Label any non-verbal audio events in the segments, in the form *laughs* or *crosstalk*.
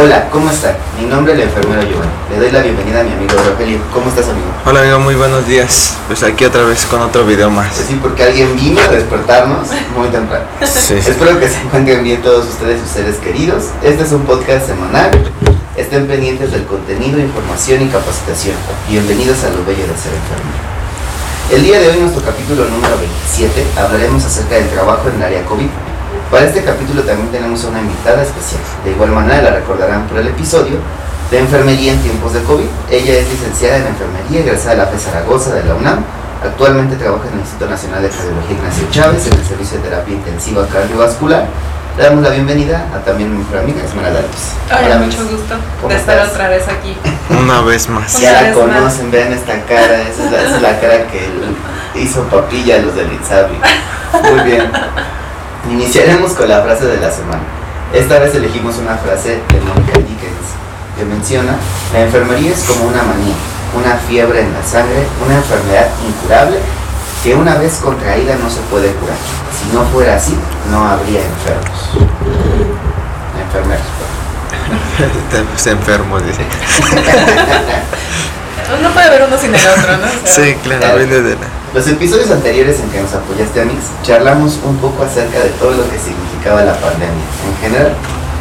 Hola, ¿cómo está? Mi nombre es el enfermero Giovanni. Le doy la bienvenida a mi amigo Rogelio. ¿Cómo estás, amigo? Hola amigo, muy buenos días. Pues aquí otra vez con otro video más. Pues sí, porque alguien vino a despertarnos muy temprano. Sí. Espero que se encuentren bien todos ustedes y sus seres queridos. Este es un podcast semanal. Estén pendientes del contenido, información y capacitación. Bienvenidos a lo bello de ser enfermero. El día de hoy, en nuestro capítulo número 27, hablaremos acerca del trabajo en el área COVID. Para este capítulo también tenemos a una invitada especial. De igual manera la recordarán por el episodio de enfermería en tiempos de COVID. Ella es licenciada en enfermería, egresada de la FE Zaragoza de la UNAM. Actualmente trabaja en el Instituto Nacional de Cardiología Ignacio Chávez en el servicio de terapia intensiva cardiovascular. Le damos la bienvenida a también mi mejor amiga Esmeralda López. Hola, mucho gusto ¿Cómo de estar estás? otra vez aquí. *laughs* Una vez más. Ya la más. conocen, vean esta cara, esa es la, esa es la cara que hizo papilla a los del Itzabi. Muy bien. Iniciaremos con la frase de la semana. Esta vez elegimos una frase de Mónica Dickens que menciona, la enfermería es como una manía, una fiebre en la sangre, una enfermedad incurable que una vez contraída no se puede curar. Si no fuera así, no habría enfermos. Enfermeros. perdón. *laughs* Está enfermo, dice. *laughs* No puede haber uno sin el otro, ¿no? O sea, Sí, claro, viene de la. Los episodios anteriores en que nos apoyaste, Amix, charlamos un poco acerca de todo lo que significaba la pandemia en general.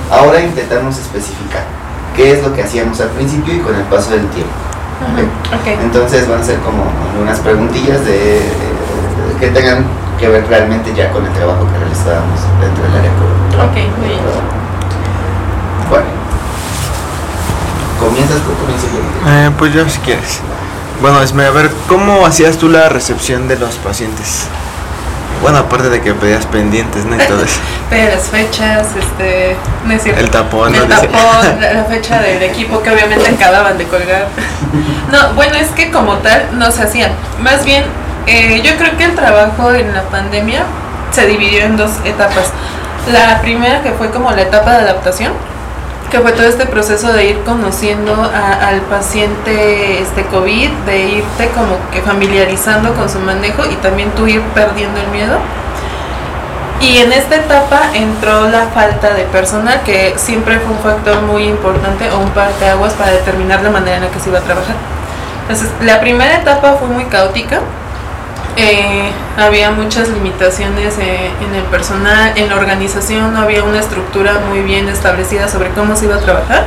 Ahora intentamos especificar qué es lo que hacíamos al principio y con el paso del tiempo. ujú, Ok. Entonces van a ser como unas preguntillas de, de- que tengan que ver realmente ya con el trabajo que realizábamos dentro del área COVID. Ok, muy bien. Bueno, comienzas tú, comienzo yo. Eh, pues yo si quieres. Bueno, Esme, a ver, ¿cómo hacías tú la recepción de los pacientes? Bueno, aparte de que pedías pendientes, ¿no? Eso. *laughs* Pero las fechas, este. No es cierto. El tapón. El tapón, *laughs* la, la fecha del equipo que obviamente acababan de colgar. No, bueno, es que como tal no se hacían. Más bien, eh, yo creo que el trabajo en la pandemia se dividió en dos etapas. La primera que fue como la etapa de adaptación, que fue todo este proceso de ir conociendo a- al paciente este COVID, de irte como que familiarizando con su manejo y también tú ir perdiendo el miedo. Y en esta etapa entró la falta de personal, que siempre fue un factor muy importante o un parteaguas para determinar la manera en la que se iba a trabajar. Entonces, la primera etapa fue muy caótica. Eh, había muchas limitaciones eh, en el personal, en la organización, no había una estructura muy bien establecida sobre cómo se iba a trabajar.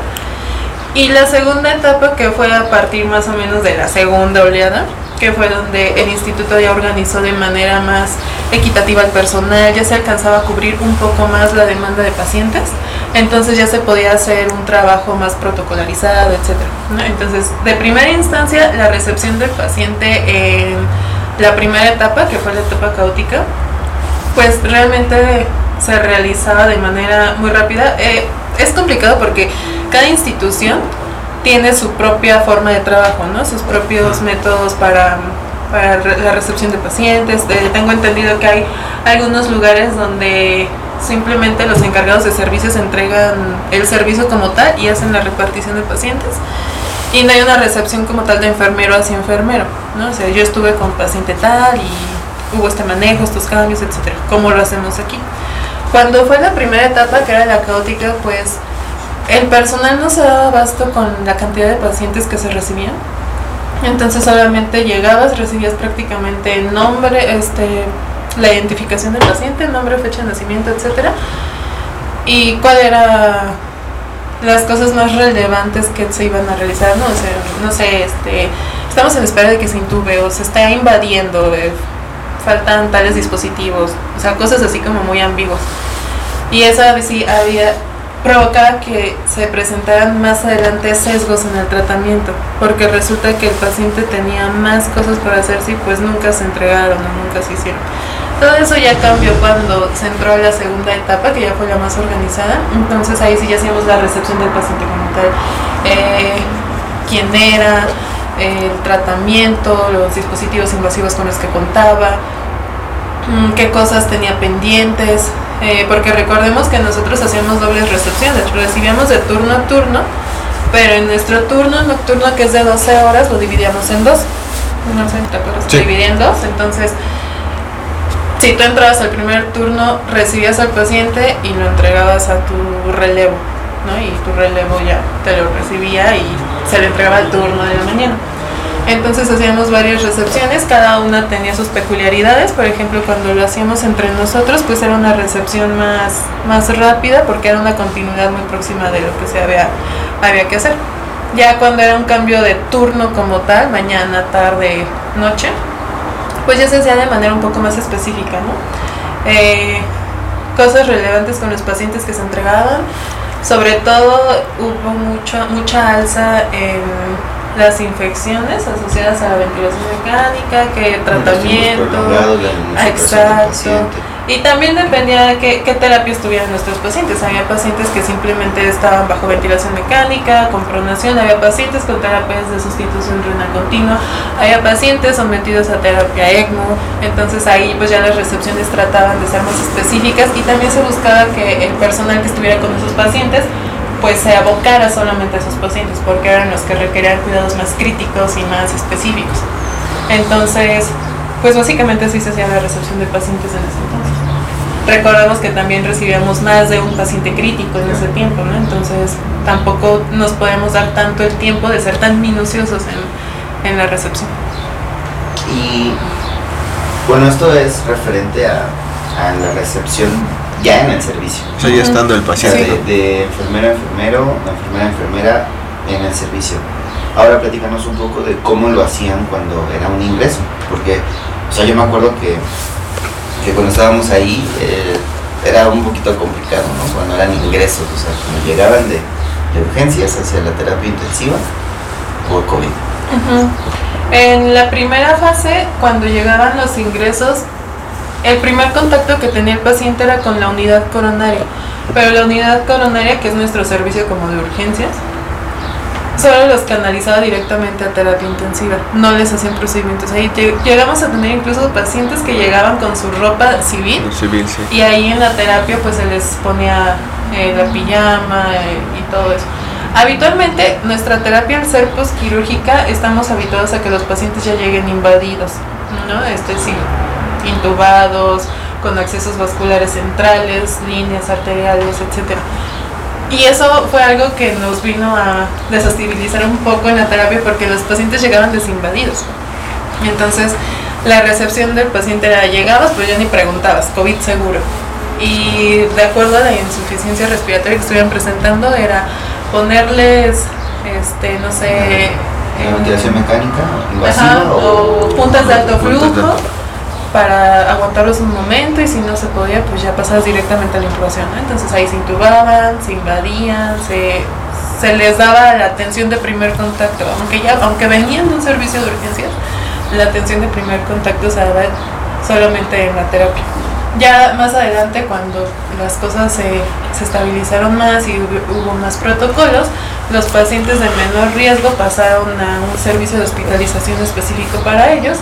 Y la segunda etapa, que fue a partir más o menos de la segunda oleada, que fue donde el instituto ya organizó de manera más equitativa al personal, ya se alcanzaba a cubrir un poco más la demanda de pacientes, entonces ya se podía hacer un trabajo más protocolarizado, etc. Entonces, de primera instancia, la recepción del paciente en la primera etapa, que fue la etapa caótica, pues realmente se realizaba de manera muy rápida. Eh, es complicado porque cada institución tiene su propia forma de trabajo, ¿no? Sus propios métodos para, para la recepción de pacientes. Eh, tengo entendido que hay algunos lugares donde simplemente los encargados de servicios entregan el servicio como tal y hacen la repartición de pacientes. Y no hay una recepción como tal de enfermero hacia enfermero, ¿no? O sea, yo estuve con paciente tal y hubo este manejo, estos cambios, etcétera, como lo hacemos aquí. Cuando fue la primera etapa, que era la caótica, pues el personal no se daba abasto con la cantidad de pacientes que se recibían. Entonces solamente llegabas, recibías prácticamente nombre, este, la identificación del paciente, nombre, fecha de nacimiento, etcétera. Y cuál era las cosas más relevantes que se iban a realizar, ¿no? No sé, este, estamos en espera de que se intube o se está invadiendo, eh, faltan tales dispositivos, o sea, cosas así como muy ambiguas. Y eso a veces sí había provocaba que se presentaran más adelante sesgos en el tratamiento, porque resulta que el paciente tenía más cosas por hacerse y pues nunca se entregaron o nunca se hicieron. Todo eso ya cambió cuando se entró a la segunda etapa, que ya fue la más organizada. Entonces ahí sí ya hacíamos la recepción del paciente como tal. Eh, quién era, el tratamiento, los dispositivos invasivos con los que contaba, mm, qué cosas tenía pendientes. Eh, porque recordemos que nosotros hacíamos dobles recepciones, recibíamos de turno a turno, pero en nuestro turno nocturno, que es de 12 horas, lo dividíamos en dos. No sé, ¿te acuerdas? Sí. Lo dividí en dos, entonces si tú entrabas al primer turno, recibías al paciente y lo entregabas a tu relevo. ¿no? Y tu relevo ya te lo recibía y se le entregaba el turno de la mañana. Entonces hacíamos varias recepciones, cada una tenía sus peculiaridades, por ejemplo cuando lo hacíamos entre nosotros pues era una recepción más, más rápida porque era una continuidad muy próxima de lo que se había, había que hacer. Ya cuando era un cambio de turno como tal, mañana, tarde, noche, pues ya se hacía de manera un poco más específica, ¿no? Eh, cosas relevantes con los pacientes que se entregaban, sobre todo hubo mucho, mucha alza en las infecciones asociadas a la ventilación mecánica, que tratamiento, exacto. Y también dependía de qué, qué terapias tuvieran nuestros pacientes. Había pacientes que simplemente estaban bajo ventilación mecánica, con pronación, había pacientes con terapias de sustitución renal continua, había pacientes sometidos a terapia ECMO, entonces ahí pues ya las recepciones trataban de ser más específicas y también se buscaba que el personal que estuviera con esos pacientes pues se abocara solamente a esos pacientes porque eran los que requerían cuidados más críticos y más específicos. Entonces, pues básicamente así se hacía la recepción de pacientes en ese entonces. Recordamos que también recibíamos más de un paciente crítico en ese tiempo, ¿no? Entonces tampoco nos podemos dar tanto el tiempo de ser tan minuciosos en, en la recepción. Y bueno, esto es referente a, a la recepción ya en el servicio. O sea, ya estando el paciente. De, de enfermero a enfermero, enfermera a enfermera en el servicio. Ahora platícanos un poco de cómo lo hacían cuando era un ingreso, porque, o sea, yo me acuerdo que, que cuando estábamos ahí eh, era un poquito complicado, ¿no? Cuando eran ingresos, o sea, cuando llegaban de, de urgencias hacia la terapia intensiva por COVID. En la primera fase, cuando llegaban los ingresos, el primer contacto que tenía el paciente era con la unidad coronaria, pero la unidad coronaria, que es nuestro servicio como de urgencias, solo los canalizaba directamente a terapia intensiva, no les hacían procedimientos ahí. Lle- Llegamos a tener incluso pacientes que llegaban con su ropa civil civil, sí. y ahí en la terapia pues se les ponía eh, la pijama eh, y todo eso. Habitualmente nuestra terapia al ser posquirúrgica estamos habituados a que los pacientes ya lleguen invadidos, ¿no? Este sí, intubados, con accesos vasculares centrales, líneas arteriales, etcétera. Y eso fue algo que nos vino a desestabilizar un poco en la terapia porque los pacientes llegaban desinvadidos. Entonces la recepción del paciente era llegabas, pero ya ni preguntabas, COVID seguro. Y de acuerdo a la insuficiencia respiratoria que estuvieran presentando, era ponerles, este, no sé, La ventilación mecánica, Ajá, o puntas de alto flujo. Para aguantarlos un momento y si no se podía pues ya pasabas directamente a la intubación, ¿no? Entonces ahí se intubaban, se invadían, se, se les daba la atención de primer contacto, aunque ya, aunque venían de un servicio de urgencias, la atención de primer contacto se daba solamente en la terapia. Ya más adelante, cuando las cosas se, se estabilizaron más y hubo, más protocolos, los pacientes de menor riesgo pasaron a un servicio de hospitalización específico para ellos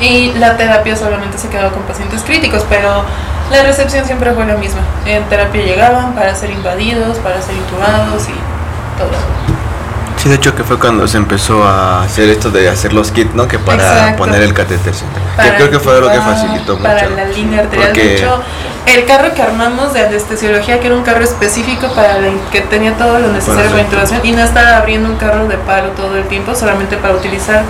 y la terapia solamente se quedaba con pacientes críticos, pero la recepción siempre fue la misma. En terapia llegaban para ser invadidos, para ser intubados y todo. Sí, de hecho que fue cuando se empezó a hacer esto de hacer los kits, ¿no? Que para Exacto. poner el catéter. Que Para creo que fue lo que facilitó mucho. Para la línea arterial. Porque- De hecho, el carro que armamos de anestesiología, que era un carro específico para la que tenía todo lo necesario Para para intubación y no estaba abriendo un carro de paro todo el tiempo, solamente para utilizar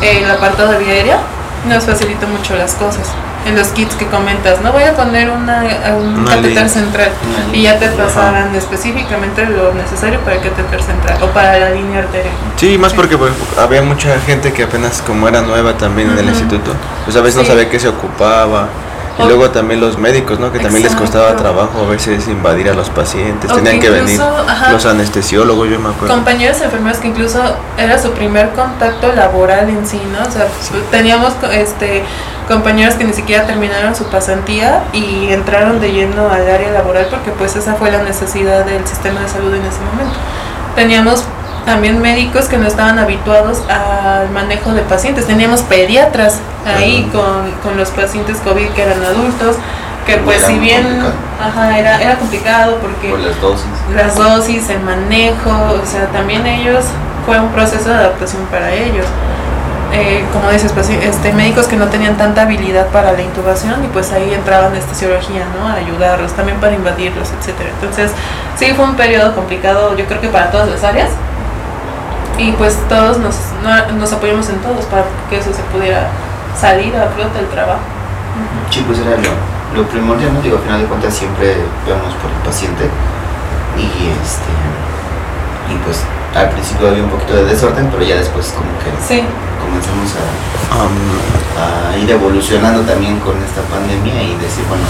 el apartado de vía aérea, nos facilitó mucho las cosas. En los kits que comentas, no voy a poner una, a un Una catéter central Una y ya te pasaran específicamente lo necesario para el catéter central o para la línea arterial. Sí, más Sí. porque pues, había mucha gente que apenas como era nueva también en el instituto, pues a veces no sabía qué se ocupaba. Y luego también los médicos, ¿no? Que también les costaba trabajo a veces invadir a los pacientes. O Tenían que venir ajá. los anestesiólogos, yo me acuerdo. compañeros enfermeros que incluso era su primer contacto laboral en sí, ¿no? O sea, teníamos co- este compañeros que ni siquiera terminaron su pasantía y entraron de lleno al área laboral porque pues esa fue la necesidad del sistema de salud en ese momento. Teníamos también médicos que no estaban habituados al manejo de pacientes. Teníamos pediatras ahí Ajá. con, con los pacientes COVID que eran adultos, que pues Era si bien ajá, era, era complicado porque Por las dosis. las dosis, el manejo, o sea, también ellos fue un proceso de adaptación para ellos. eh, como dices, pues, este, médicos que no tenían tanta habilidad para la intubación y pues ahí entraban anestesiología, ¿no? A ayudarlos, también para invadirlos, etcétera. Entonces, sí fue un periodo complicado, yo creo que para todas las áreas. Y pues todos nos, no- nos apoyamos en todos para que eso se pudiera salir a flote el trabajo. Sí, pues era lo, lo primordial, ¿no? Digo, al final de cuentas siempre vemos por el paciente y este y pues al principio había un poquito de desorden, pero ya después como que Sí, comenzamos a, Am, a ir evolucionando también con esta pandemia y decir, bueno,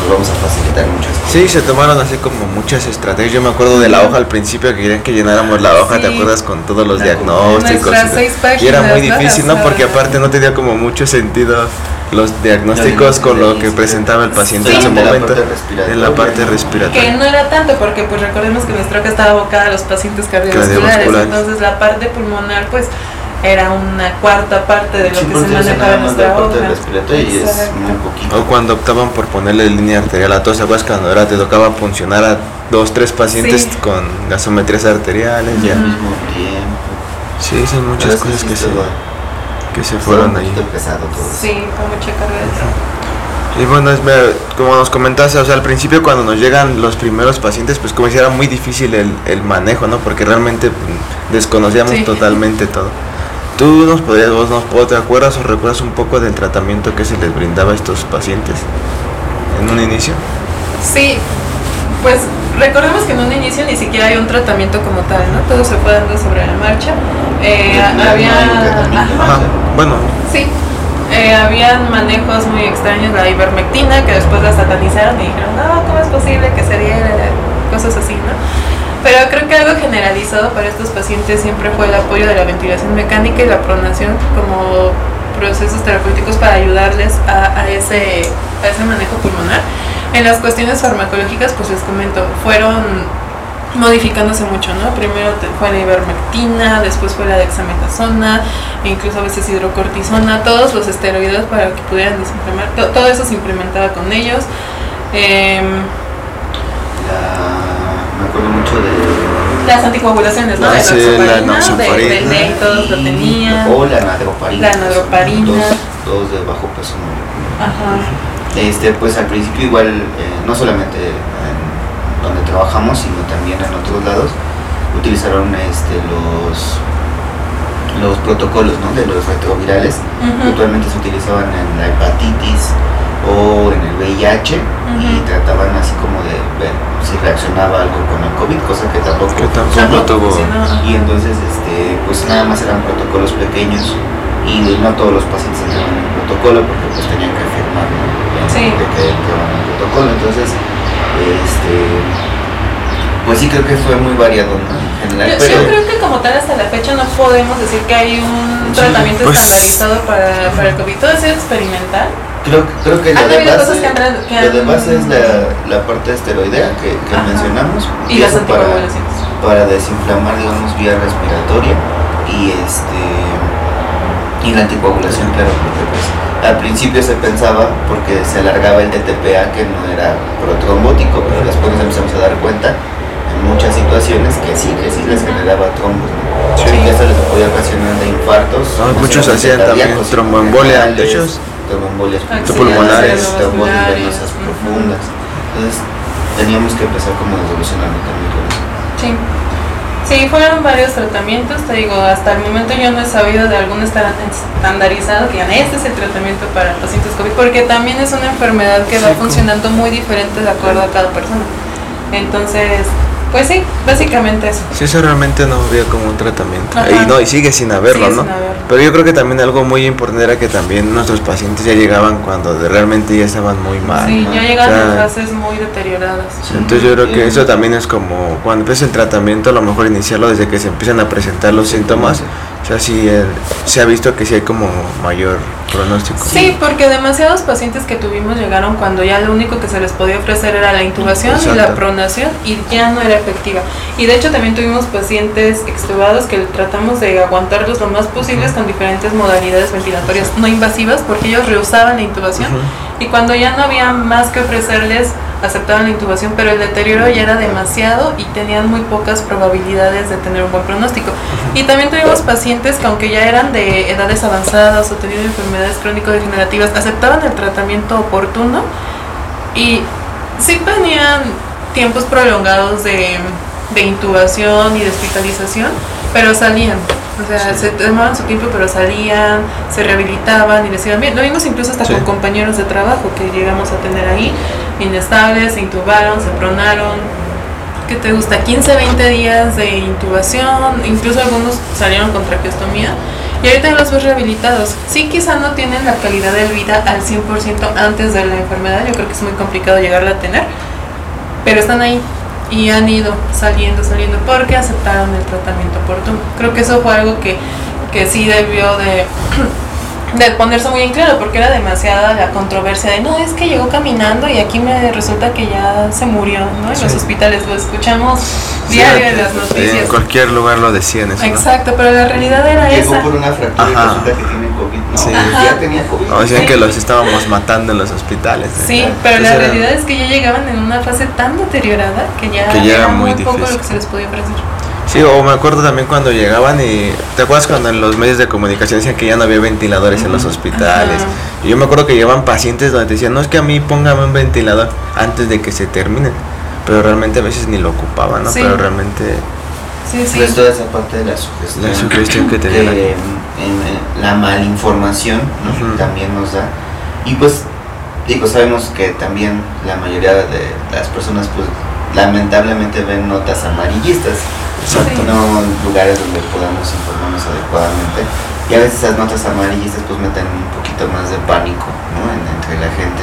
nos vamos a facilitar muchas cosas. Sí, se tomaron así como muchas estrategias. Yo me acuerdo de la hoja al principio que querían que llenáramos la hoja, ¿te acuerdas? Con todos los La- diagnósticos. Y- era muy difícil, ¿no? Porque aparte no tenía como mucho sentido los diagnósticos con lo que presentaba el paciente en su momento. parte respiratoria, En la parte ¿no? que respiratoria. no era tanto porque pues recordemos que nuestra hoja estaba abocada a los pacientes Cardiovasculares. entonces la parte pulmonar pues era una cuarta parte de lo Sí, que se manejaba en nuestra la parte hoja. respiratoria y es muy poquito. O cuando optaban por ponerle línea arterial a todos, ¿te acuerdas cuando era, te tocaba funcionar a dos, tres pacientes Sí. con gasometrías arteriales? al Ya. mismo tiempo. Sí, son muchas Pero cosas sí que se, que se fueron ahí. pesado todo. Sí, con mucha carga de trabajo. Y bueno, es como nos comentaste, o sea, al principio cuando nos llegan los primeros pacientes, pues como si era muy difícil el, el manejo, ¿no? Porque realmente mm, desconocíamos Sí. totalmente todo. ¿Tú nos podrías, vos nos, te acuerdas o recuerdas un poco del tratamiento que se les brindaba a estos pacientes en un inicio? Sí, pues recordemos que en un inicio ni siquiera hay un tratamiento como tal, ¿no? Todo se fue dando sobre la marcha. Eh, No, había... Ajá, bueno, Sí, eh, habían manejos muy extraños, la ivermectina, que después la satanizaron y dijeron, no, ¿cómo es posible que se diera? Cosas así, ¿no? Pero creo que algo generalizado para estos pacientes siempre fue el apoyo de la ventilación mecánica y la pronación como procesos terapéuticos para ayudarles a, a ese, a ese manejo pulmonar. En las cuestiones farmacológicas, pues les comento, fueron modificándose mucho, ¿no? Primero fue la ivermectina, después fue la dexametasona, incluso a veces hidrocortisona, todos los esteroides para que pudieran desinflamar, to- todo eso se implementaba con ellos. Em, La- acuerdo mucho de las anticoagulaciones, ¿no? De la de, del ley, todos lo tenían. O la nadroparina. La nadroparina. Dos, dos de bajo peso molecular. Ajá. Este, pues al principio igual, eh, no solamente en donde trabajamos, sino también en otros lados, utilizaron este, los, los protocolos ¿no? de los retrovirales, que Ujú. actualmente se utilizaban en la hepatitis o en el VIH y trataban así como de ver si reaccionaba algo con el COVID, cosa que tampoco que tampoco Tampoco tuvo... y entonces, este, pues nada más eran protocolos pequeños y no todos los pacientes entraban en el protocolo porque pues tenían que firmar ¿no? Sí. de que entraban en el protocolo. Entonces, este, pues sí creo que fue muy variado ¿no? En Yo, creo que como tal hasta la fecha no podemos decir que hay un Sí, tratamiento pues- estandarizado para, para el COVID. Todo es experimental. creo, creo que lo de base, que lo de base es la, la parte esteroidea que, que mencionamos Y las para, para desinflamar, digamos, vía respiratoria y este y la anticoagulación, claro, porque pues al principio se pensaba porque se alargaba el TTPA que no era protrombótico, pero después nos empezamos a dar cuenta en muchas situaciones que sí, que sí les generaba trombos, ¿no? Sí. Y eso les podía ocasionar de infartos. No muchos hacían también tromboembolia, de hecho, Accidentes pulmonares, cerebrovasculares, venosas profundas. Entonces teníamos que empezar como a solucionarlo también con eso. Sí. Sí, fueron varios tratamientos, te digo, hasta el momento yo no he sabido de algún esta- estandarizado que digan, este es el tratamiento para pacientes COVID, porque también es una enfermedad que va funcionando muy diferente de acuerdo a cada persona. Entonces, pues sí, básicamente eso. Sí, eso realmente no había como un tratamiento. Ajá. Y no, y sigue sin haberlo, Sigue ¿no? sin haberlo. Pero yo creo que también algo muy importante era que también nuestros pacientes ya llegaban cuando de- realmente ya estaban muy mal. Sí, ¿no? ya O sea, en fases muy deterioradas. Sí. Entonces yo creo que eso también es como cuando empieza el tratamiento, a lo mejor iniciarlo desde que se empiezan a presentar los síntomas. O sea, sí eh, se ha visto que sí hay como mayor pronóstico. Sí, porque demasiados pacientes que tuvimos llegaron cuando ya lo único que se les podía ofrecer era la intubación y la pronación y ya no era efectiva. Y de hecho también tuvimos pacientes extubados que tratamos de aguantarlos lo más posibles con diferentes modalidades ventilatorias no invasivas porque ellos rehusaban la intubación y cuando ya no había más que ofrecerles aceptaban la intubación, pero el deterioro ya era demasiado y tenían muy pocas probabilidades de tener un buen pronóstico. Y también tuvimos pacientes que aunque ya eran de edades avanzadas o tenían enfermedades crónico-degenerativas, aceptaban el tratamiento oportuno y sí tenían tiempos prolongados de, de intubación y de hospitalización, pero salían. O sea, se tomaban su tiempo, pero salían, se rehabilitaban y decían bien. Lo vimos incluso hasta Sí. con compañeros de trabajo que llegamos a tener ahí, inestables, se intubaron, se pronaron. ¿Qué te gusta? 15, 20 días de intubación, incluso algunos salieron con traqueostomía. Y ahorita los ves rehabilitados. Sí, quizá no tienen la calidad de vida al 100% antes de la enfermedad. Yo creo que es muy complicado llegarla a tener. Pero están ahí y han ido saliendo, saliendo porque aceptaron el tratamiento oportuno. Creo que eso fue algo que, que sí debió de, *clears throat* de ponerse muy en claro porque era demasiada la controversia de no, es que llegó caminando y aquí me resulta que ya se murió, ¿no? En los Sí. hospitales lo escuchamos Sí, diario en las En noticias. cualquier lugar lo decían eso, ¿no? Exacto, pero la realidad era Llegó esa. por una fractura y Ajá. resulta que tiene COVID. No, Sí. Ya tenía COVID. O decían Sí. que los estábamos matando en los hospitales. ¿eh? Sí, pero la Entonces era- realidad es que ya llegaban en una fase tan deteriorada que ya, Que ya era era muy muy poco lo difícil. que se les podía ofrecer. Sí, o me acuerdo también cuando llegaban y... ¿Te acuerdas cuando en los medios de comunicación decían que ya no había ventiladores en los hospitales? Ajá. Y yo me acuerdo que llevaban pacientes donde te decían, no es que a mí póngame un ventilador antes de que se terminen. Pero realmente a veces ni lo ocupaban, ¿no? Sí. Pero realmente... Sí, sí. Pues toda esa parte de la sugestión. La sugestión que te que, dieron. en- en la malinformación también nos da. Y pues, digo, sabemos que también la mayoría de las personas, pues, lamentablemente ven notas amarillistas. Exacto. No lugares donde podamos informarnos adecuadamente. Y a veces esas notas amarillistas pues meten un poquito más de pánico ¿no? en- entre la gente.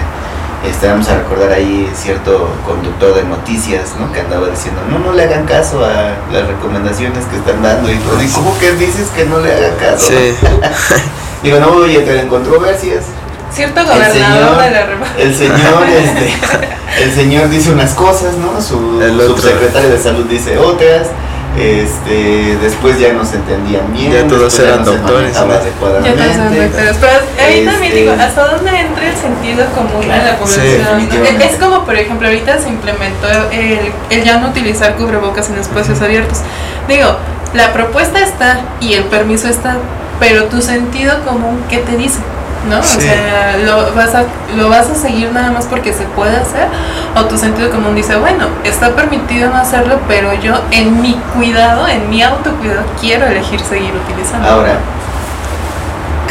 Este, vamos a recordar ahí cierto conductor de noticias ¿no? que andaba diciendo no, no le hagan caso a las recomendaciones que están dando y todo. ¿Y cómo que dices que no le haga caso? Sí. *laughs* Digo, no voy a entrar en controversias. Cierto El gobernador señor, de la República. el señor, este, *laughs* el señor dice unas cosas, ¿no? Su El subsecretario de salud dice otras. Este, después ya no se entendían bien. Ya todos eran se doctores, ¿no? Ya todos adecuadamente. doctores. Pero ahí también Este- digo, ¿hasta dónde entra el sentido común de la población? es como, por ejemplo, ahorita se implementó el, el ya no utilizar cubrebocas en espacios abiertos. Digo, la propuesta está y el permiso está, pero tu sentido común, ¿qué te dice? ¿No? Sí. O sea, ¿lo vas, a, ¿lo vas a seguir nada más porque se puede hacer? O tu sentido común dice, bueno, está permitido no hacerlo, pero yo en mi cuidado, en mi autocuidado, quiero elegir seguir utilizando. Ahora,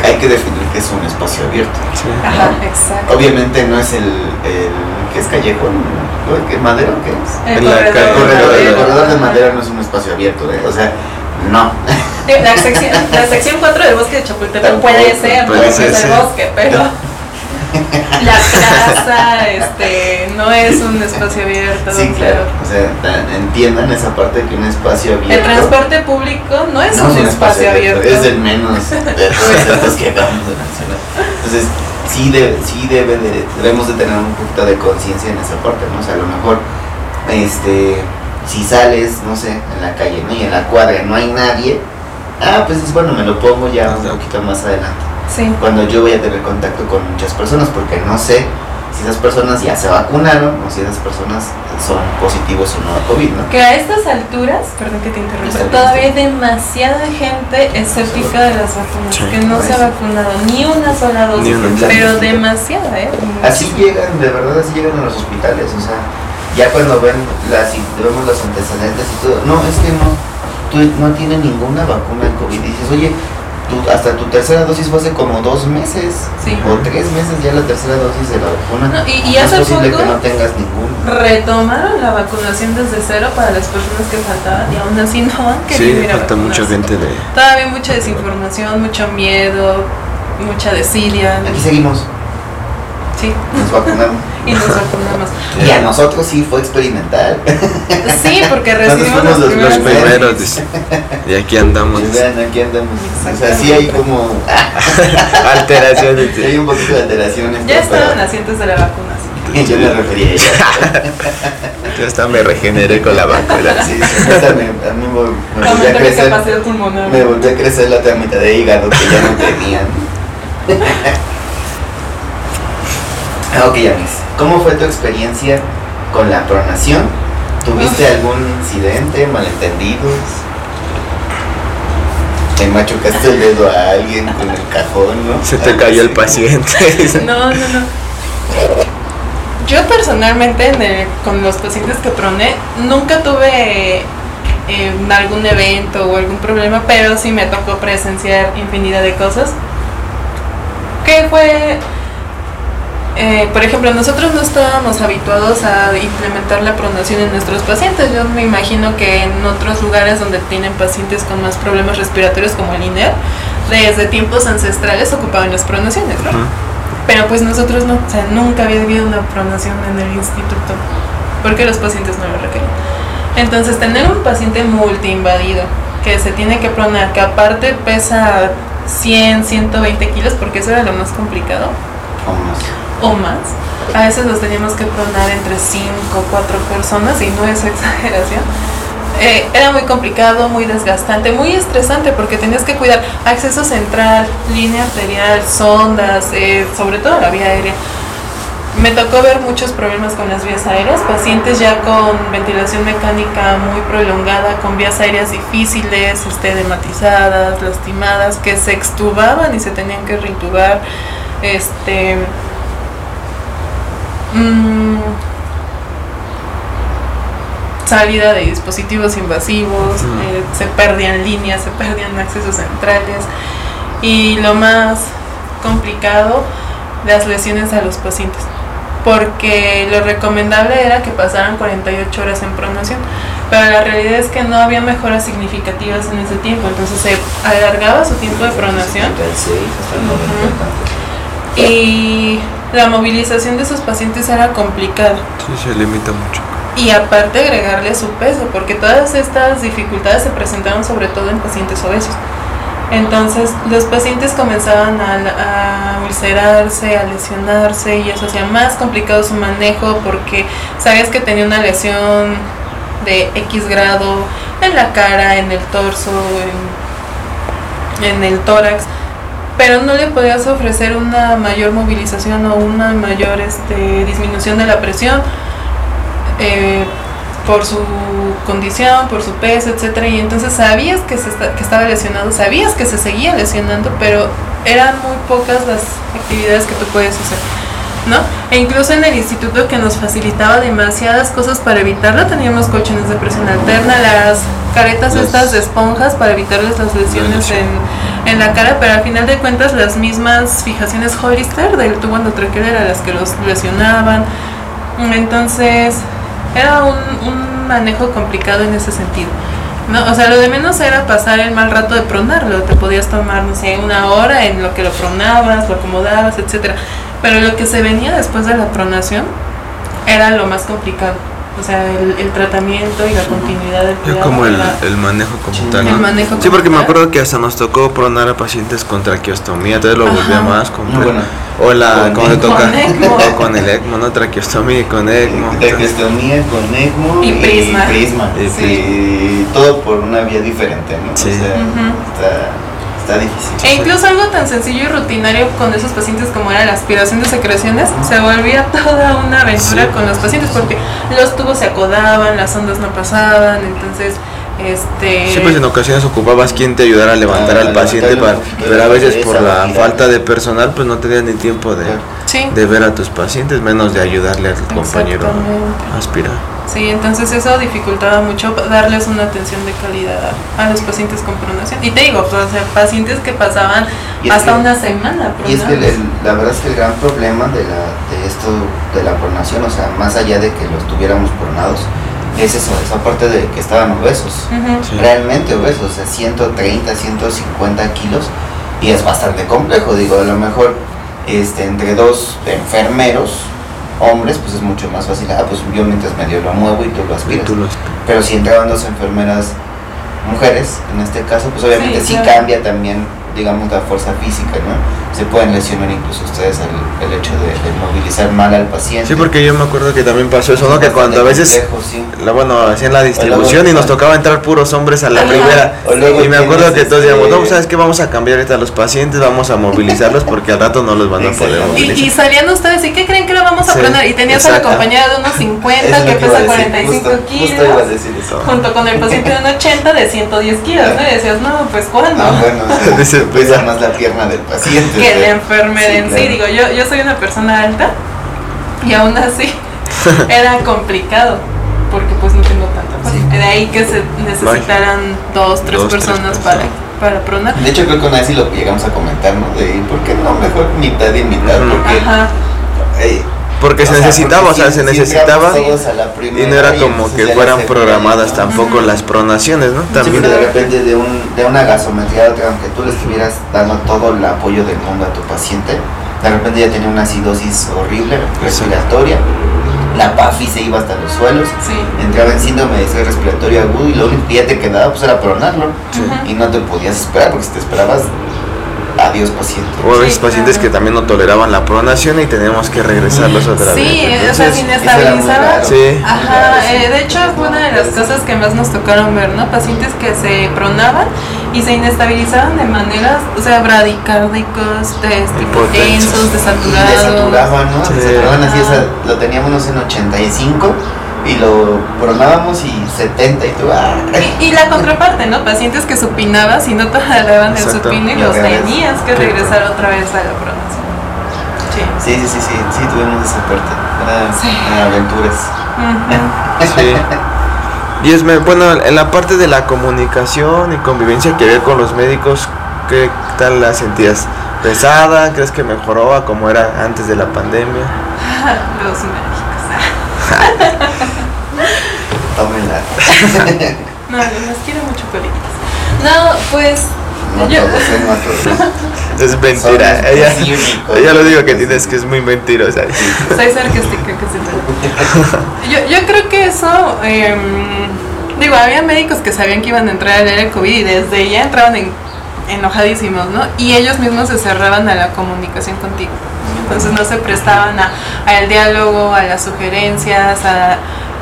hay que definir qué es un espacio abierto. Sí. Ajá, exacto. Obviamente no es el, el que es callejón, ¿no? ¿Qué madero qué es? El. El corredor, el madera. corredor de madera no es un espacio abierto, ¿eh? o sea, no. *laughs* La sección, la sección 4 del bosque de Chapultepec puede ser, puede ser, el bosque, pero *laughs* la plaza este, no es un espacio abierto. Sí, claro. O sea, entiendan esa parte que un espacio abierto. El transporte público no es no un, espacio abierto. Es el menos de todos *laughs* que acabamos de mencionar. Entonces, sí, de- sí debe de- debemos de tener un poquito de conciencia en esa parte, ¿no? O sea, a lo mejor, este, si sales, no sé, en la calle, ¿no? Y en la cuadra no hay nadie, ah, pues es bueno, me lo pongo ya un poquito más adelante. Sí. Cuando yo voy a tener contacto con muchas personas, porque no sé si esas personas ya se vacunaron o si esas personas son positivos o no a COVID, ¿no? Que a estas alturas, perdón que te interrumpa, todavía hay demasiada gente escéptica de las vacunas, Sí. que no se ha vacunado ni una sola dosis, una. pero demasiada, ¿eh? Así llegan, de verdad, así llegan a los hospitales, o sea, ya cuando ven las, vemos los antecedentes y todo, no, es que no, tú no tienes ninguna vacuna de COVID, y dices, oye, tú, hasta tu tercera dosis fue hace como dos meses, Sí. o tres meses ya la tercera dosis de la vacuna, No, y- y ¿Cómo hace es posible poco- que no tengas ninguna? Retomaron la vacunación desde cero para las personas que faltaban y aún así no han querido Sí, falta mucha gente de... Todavía mucha desinformación, mucho miedo, mucha desidia. Aquí seguimos, Sí, nos vacunamos. y nos vacunamos. Y a nosotros sí fue experimental. Sí, porque recibimos los los- primeros dice. Y aquí andamos. Y vean, aquí andamos. O sea, sí hay como, *laughs* Alteraciones. sí hay un poquito de alteraciones. Ya pero- estaban asientes de la vacuna. sí. Yo me refería a ella. *laughs* Yo hasta me regeneré con la vacuna. Sí, sí, me, a mí me, me volvió a Aumenta mi crecer, capacidad pulmonar. me volvió a crecer la otra mitad de hígado que ya no tenían. *laughs* ah, ok, Yamis. ¿Cómo fue tu experiencia con la pronación. ¿Tuviste algún incidente, malentendidos? ¿Le machucaste el dedo a alguien con el cajón, no? Se te cayó el paciente. *laughs* No, no, no. Yo personalmente en el- con los pacientes que proné nunca tuve eh, algún evento o algún problema, pero sí me tocó presenciar infinidad de cosas. Que fue, eh, por ejemplo, nosotros no estábamos habituados a implementar la pronación en nuestros pacientes. Yo me imagino que en otros lugares donde tienen pacientes con más problemas respiratorios como el INER, desde tiempos ancestrales ocupaban las pronaciones, ¿no? Pero pues nosotros no, o sea, nunca había habido una pronación en el instituto, porque los pacientes no lo requerían. Entonces, tener un paciente multiinvadido que se tiene que pronar, que aparte pesa 100, 120 kilos, porque eso era lo más complicado, Vamos. O más, a veces los teníamos que pronar entre 5 o 4 personas, y no es *laughs* exageración. Eh, era muy complicado, muy desgastante, muy estresante porque tenías que cuidar acceso central, línea arterial, sondas, eh, sobre todo la vía aérea. Me tocó ver muchos problemas con las vías aéreas, pacientes ya con ventilación mecánica muy prolongada, con vías aéreas difíciles, este, edematizadas, lastimadas, que se extubaban y se tenían que reintubar. Este, mm, salida de dispositivos invasivos, eh, se perdían líneas, se perdían accesos centrales y lo más complicado, las lesiones a los pacientes. Porque lo recomendable era que pasaran 48 horas en pronación, pero la realidad es que no había mejoras significativas en ese tiempo, entonces se alargaba su tiempo de pronación 76 hasta el 90 Ujú. y la movilización de esos pacientes era complicada. Sí, se limita mucho. Y aparte agregarle su peso, porque todas estas dificultades se presentaron sobre todo en pacientes obesos. Entonces los pacientes comenzaban a, a ulcerarse, a lesionarse y eso hacía más complicado su manejo porque sabías que tenía una lesión de X grado en la cara, en el torso, en, en el tórax, pero no le podías ofrecer una mayor movilización o una mayor este, disminución de la presión eh, por su condición, por su peso, etcétera, y entonces sabías que, se esta- que estaba lesionado, sabías que se seguía lesionando, pero eran muy pocas las actividades que tú puedes hacer, ¿no? E incluso en el instituto que nos facilitaba demasiadas cosas para evitarlo, teníamos colchones de presión alterna, las caretas estas de esponjas para evitarles las lesiones en, en la cara, pero al final de cuentas las mismas fijaciones Hollister del tubo endotraqueal eran las que los lesionaban. Entonces, era un, un manejo complicado en ese sentido. No, o sea, lo de menos era pasar el mal rato de pronarlo. Te podías tomar, no una hora en lo que lo pronabas, lo acomodabas, etcétera. Pero lo que se venía después de la pronación era lo más complicado. O sea, el, el tratamiento y la continuidad del cuidado como el, el manejo como Sí. tal. El manejo Sí, porque me como acuerdo que hasta nos tocó pronar a pacientes con traqueostomía, entonces lo volvía Ajá. más No, complejo. bueno, o la, con ¿cómo se ECMO. toca? Con ECMO. *laughs* O con el ECMO, ¿no? Traqueostomía y con ECMO. traqueostomía con ECMO Y prisma. prisma. Y Sí, todo por una vía diferente, ¿no? Sí. O sea, está, está difícil. E incluso algo tan sencillo y rutinario con esos pacientes como era la aspiración de secreciones, se volvía *laughs* toda una aventura Sí. con los pacientes porque los tubos se acodaban, las ondas no pasaban, entonces este Sí, pues en ocasiones ocupabas quien te ayudara a levantar Ah, al paciente, para, pero a veces por la falta de personal, pues no tenías ni tiempo de, sí, de ver a tus pacientes, menos de ayudarle al compañero a aspirar. Sí, entonces eso dificultaba mucho darles una atención de calidad a los pacientes con pronación. Y te digo, pues, o sea, pacientes que pasaban hasta que- una semana Y es que el- la verdad es que el gran problema de, la, de esto, de la pronación, o sea, más allá de que los tuviéramos pronados, es eso, esa parte de que estaban obesos. Sí. Realmente obesos, o sea, 130, 150 kilos, y es bastante complejo, digo, a lo mejor este, entre dos enfermeros, hombres, pues es mucho más fácil, ah, pues yo mientras medio lo muevo y tú lo aspiras. tú Pero si entraban dos enfermeras mujeres, en este caso, pues obviamente Sí, sí, claro. cambia también digamos, la fuerza física, ¿no? Se pueden lesionar incluso ustedes el, el hecho de, de movilizar mal al paciente. Sí, porque yo me acuerdo que también pasó eso, ¿no? Que cuando a veces, Complejo, sí. la, bueno, hacían la distribución y nos tocaba entrar puros hombres a la Ajá. primera. O luego Y me acuerdo que todos decíamos, este, no, ¿sabes qué? Vamos a cambiar ahorita a los pacientes, vamos a movilizarlos porque al rato no los van a poder Exactamente. Y, movilizar. y salían ustedes, ¿y qué creen que lo vamos a Sí, poner? Y tenías a la compañera de unos 50 Eso es que pesa decir, 45 justo, kilos. Justo iba a decir eso. Junto con el paciente de un 80 de 110 kilos, ¿no? Y decías, no, pues ¿cuándo? No, bueno, *laughs* Dice, pesa más la pierna del paciente. que la enfermedad en sí. claro. Digo, yo, yo soy una persona alta y aún así *laughs* era complicado porque pues no tengo tanta fuerza. Sí. De ahí que se necesitaran dos, tres Dos, tres personas para, para pronar. De hecho, creo que una vez sí lo llegamos a comentar, ¿no? De ¿por qué no mejor mitad y mitad? Porque, Ajá. eh, Porque se sea, necesitaba, o sea, se si necesitaba entramos todos a la y no era como que fueran programadas tampoco las pronaciones, ¿no? Sí, También. porque de repente de, un, de una gasometría a otra, aunque tú le estuvieras dando todo el apoyo del mundo a tu paciente, de repente ya tenía una acidosis horrible respiratoria, la PAFI se iba hasta los suelos, Sí. entraba en síndrome de estrés respiratorio agudo y lo único que ya te quedaba pues era pronarlo Sí. Y no te podías esperar porque si te esperabas, adiós paciente. O a veces Sí, pacientes claro. que también no toleraban la pronación y teníamos que regresarlos otra Sí, vez. o sea, sin raro. Sí. Ajá, sí. eh, de hecho fue una de las cosas que más nos tocaron ver, ¿no? Pacientes que se pronaban y se inestabilizaban de maneras, o sea, bradicárdicos, Y desaturados. desaturaban, ¿no? Sí. Desaturaban así, o sea, lo teníamos en 85 y lo pronábamos y 70 y tú, ah, Y, y la contraparte, ¿no? Pacientes que supinabas y no toleraban el supino y Y los tenías que regresar otra vez a la pronación. Sí. Sí, sí, sí, sí, sí, tuvimos esa parte. Era, Sí. era aventuras. Ujú. Sí. Y es, me- bueno, en la parte de la comunicación y convivencia que había con los médicos, ¿qué tal la sentías? ¿Pesada? ¿Crees que mejoró a como era antes de la pandemia? *laughs* Los médicos. *laughs* Tómenla. *laughs* No, los quiero mucho, coleguitas. No, pues. No yo- todos, ¿eh? No todos. *laughs* Es mentira. Son Ella, ella lo digo que tienes que es muy mentirosa. Soy sarcástica, que se *laughs* yo, yo creo que eso, em, digo, había médicos que sabían que iban a entrar al área COVID y desde ya entraban en, enojadísimos, ¿no? Y ellos mismos se cerraban a la comunicación contigo. Entonces no se prestaban a, al diálogo, a las sugerencias, a...